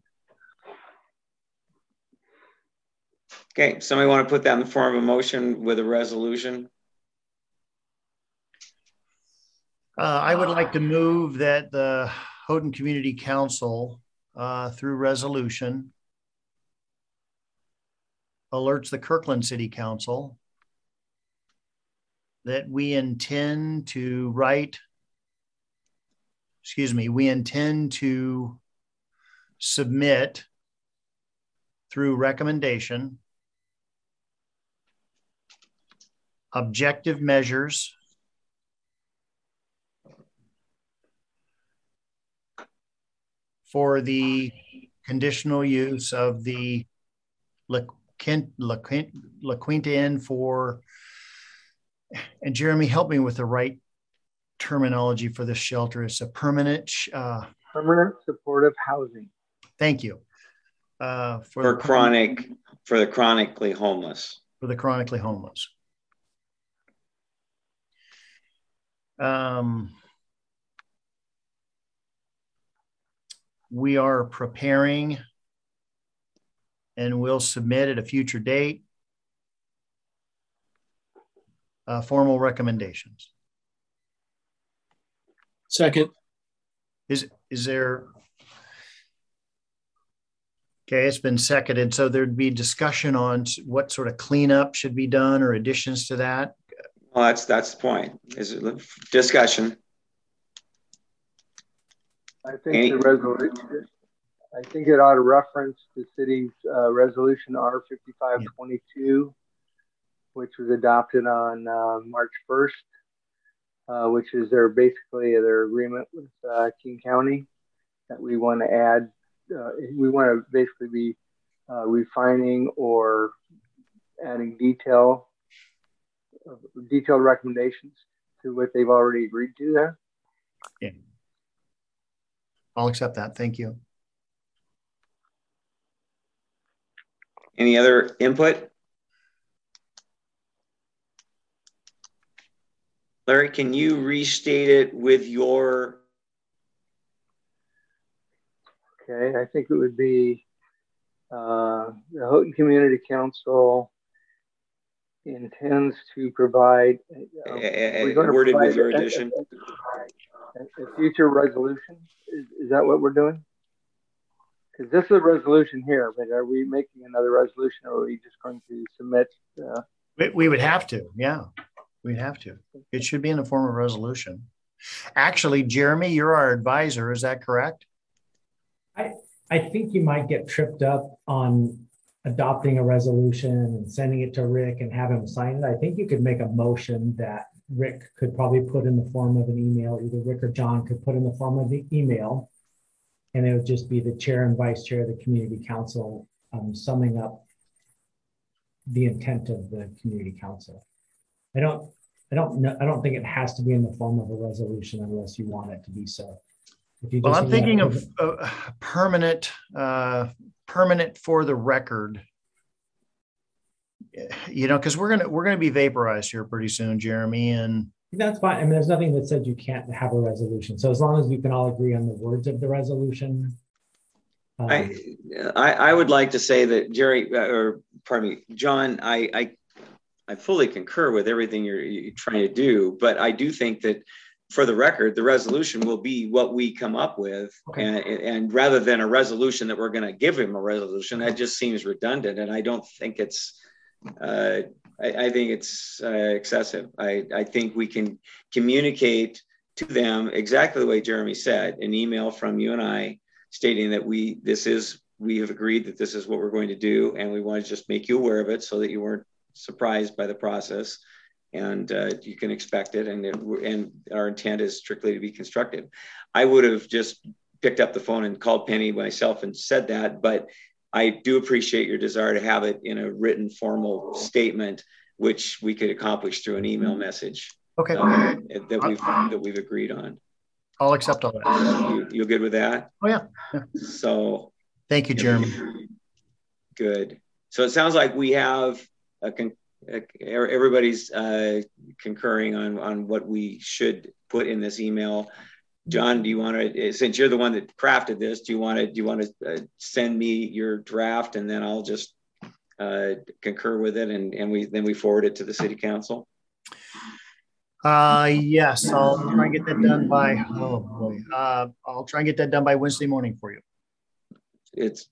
Okay, somebody want to put that in the form of a motion with a resolution? Uh, I would like to move that the Houghton Community Council, uh, through resolution, alerts the Kirkland City Council that we intend to write, excuse me, we intend to submit through recommendation objective measures for the conditional use of the La, La, La Quinta Inn for, and Jeremy, help me with the right terminology for this shelter. It's a permanent, uh, permanent supportive housing. Thank you. Uh, for, for chronic, for the chronically homeless. For the chronically homeless. Um, we are preparing and we'll submit at a future date uh, formal recommendations. Second. Is is there? Okay, it's been seconded. So there'd be discussion on what sort of cleanup should be done or additions to that. Well, that's that's the point. Is it discussion? I think Any? the resolution. I think it ought to reference the city's uh, resolution R fifty five twenty two, which was adopted on uh, March first, uh, which is their basically their agreement with uh, King County that we want to add. Uh, we want to basically be uh, refining or adding detail detailed recommendations to what they've already agreed to there. Yeah. I'll accept that. Thank you. Any other input? Larry, can you restate it with your? Okay, I think it would be uh, the Houghton Community Council intends to provide. We're going to worded with your addition. A, a, a, future resolution. Is, is that what we're doing? Because this is a resolution here, but are we making another resolution, or are we just going to submit? Uh, we, we would have to. Yeah, we'd have to. It should be in the form of resolution. Actually, Jeremy, you're our advisor. Is that correct? I I think you might get tripped up on adopting a resolution and sending it to Rick and have him sign it, I think you could make a motion that Rick could probably put in the form of an email. Either Rick or John could put in the form of the email, and it would just be the chair and vice chair of the community council um, summing up the intent of the community council. I don't, I don't know, I don't think it has to be in the form of a resolution unless you want it to be so. well, I'm thinking of uh, permanent uh, permanent for the record you know because we're gonna we're gonna be vaporized here pretty soon jeremy and that's fine i mean there's nothing that said you can't have a resolution so as long as we can all agree on the words of the resolution um, I, I, I would like to say that jerry uh, or pardon me john i i i fully concur with everything you're, you're trying to do but i do think that for the record, the resolution will be what we come up with. Okay. And, and rather than a resolution that we're going to give him a resolution, that just seems redundant. And I don't think it's, uh, I, I, think it's uh, excessive. I, I think we can communicate to them exactly the way Jeremy said, an email from you and I stating that we, this is, we have agreed that this is what we're going to do. And we want to just make you aware of it so that you weren't surprised by the process and uh, you can expect it. And, it, and our intent is strictly to be constructive. I would have just picked up the phone and called Penny myself and said that, but I do appreciate your desire to have it in a written formal statement, which we could accomplish through an email message. Okay. Um, that we've that we've agreed on. I'll accept all that. You, are good with that? Oh yeah. yeah. So. Thank you, Jeremy. Good. So it sounds like we have a con- everybody's uh, concurring on on what we should put in this email. John, do you want to, since you're the one that crafted this, do you want to do you want to uh, send me your draft and then I'll just uh, concur with it and and we then we forward it to the city council. Uh, yes, I'll try and get that done by. Oh boy, uh, I'll try and get that done by Wednesday morning for you. It's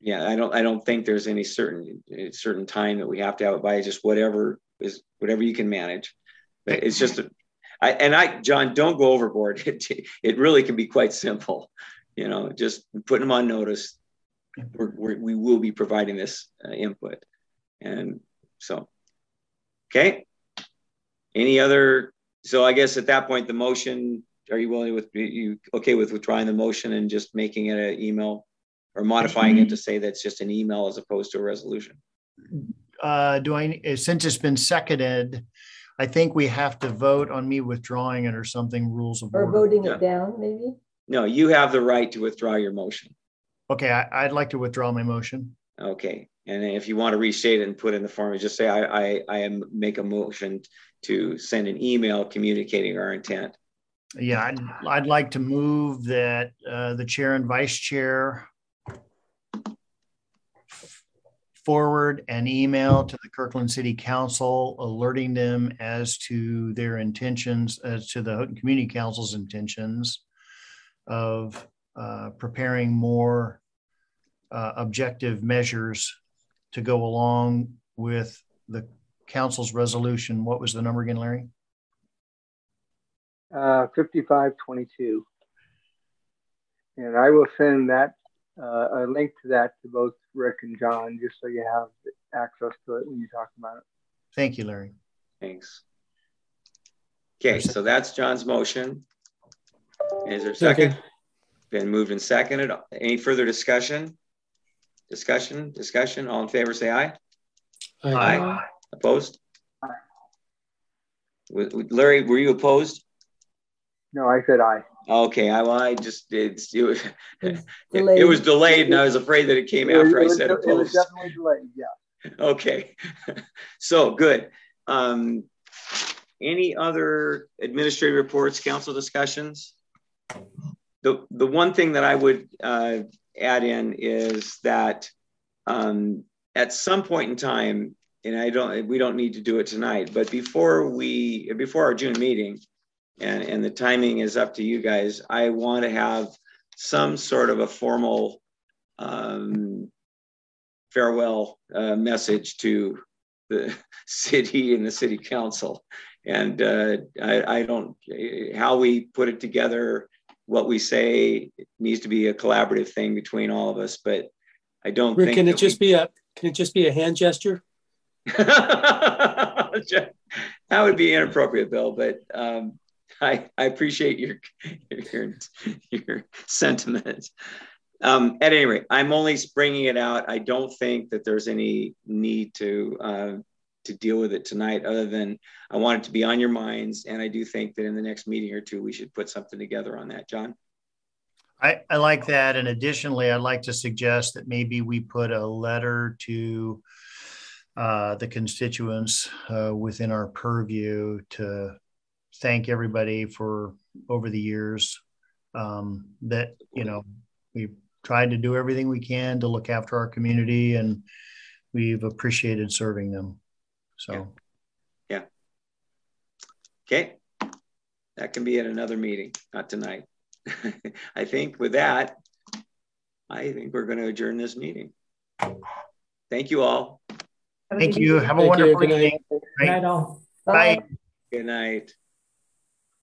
yeah, I don't I don't think there's any certain certain time that we have to have it by. Just whatever is whatever you can manage. It's just, a, I, and I, John, don't go overboard. It, it really can be quite simple. You know, just putting them on notice. We're, we're, we will be providing this uh, input. And so, okay. Any other? So I guess at that point, the motion, are you willing with you okay with withdrawing the motion and just making it an email or modifying it to say that's just an email as opposed to a resolution? Uh, do I, since it's been seconded, I think we have to vote on me withdrawing it or something rules of Or order. voting Yeah. it down, maybe? No, you have the right to withdraw your motion. Okay, I, I'd like to withdraw my motion. Okay, and if you want to restate it and put in the form, just say, I, I, I am, make a motion to send an email communicating our intent. Yeah, I'd, I'd like to move that uh, the chair and vice chair forward an email to the Kirkland City Council alerting them as to their intentions, as to the Houghton Community Council's intentions of uh, preparing more uh, objective measures to go along with the council's resolution. What was the number again, Larry? Uh, 5522. And I will send that, uh, a link to that to both Rick and John, just so you have access to it when you talk about it. Thank you, Larry. Thanks. Okay, so that's John's motion. Is there a second? Second. Been moved and seconded. Any further discussion? Discussion, discussion, all in favor, say aye. Aye. Opposed? Aye. With- with- Larry, were you opposed? No, I said aye. Okay, I, well, I just, it's, it was, it delayed. it was delayed and I was afraid that it came It after it I said It was definitely delayed, yeah. Okay, so good. Um, any other administrative reports, council discussions? The, the one thing that I would uh, add in is that um, at some point in time, and I don't, we don't need to do it tonight, but before we, before our June meeting, and, and the timing is up to you guys, I want to have some sort of a formal um, farewell uh, message to the city and the city council. And uh, I, I don't, how we put it together, what we say needs to be a collaborative thing between all of us, but I don't Rick, think. can it just be a, can it just be a hand gesture? that would be inappropriate, Bill, but um, I, I appreciate your, your, your sentiment. Um, at any rate, I'm only bringing it out. I don't think that there's any need to uh, to deal with it tonight, other than I want it to be on your minds, and I do think that in the next meeting or two we should put something together on that. John, I, I like that. And additionally, I'd like to suggest that maybe we put a letter to uh, the constituents uh, within our purview to thank everybody for over the years um, that, you know, we've tried to do everything we can to look after our community and we've appreciated serving them. So, yeah. okay, that can be at another meeting, not tonight. I think with that, I think we're going to adjourn this meeting. Thank you all. Thank you. Have a Thank you. wonderful Good night. evening. Good night, all. Bye. Good night.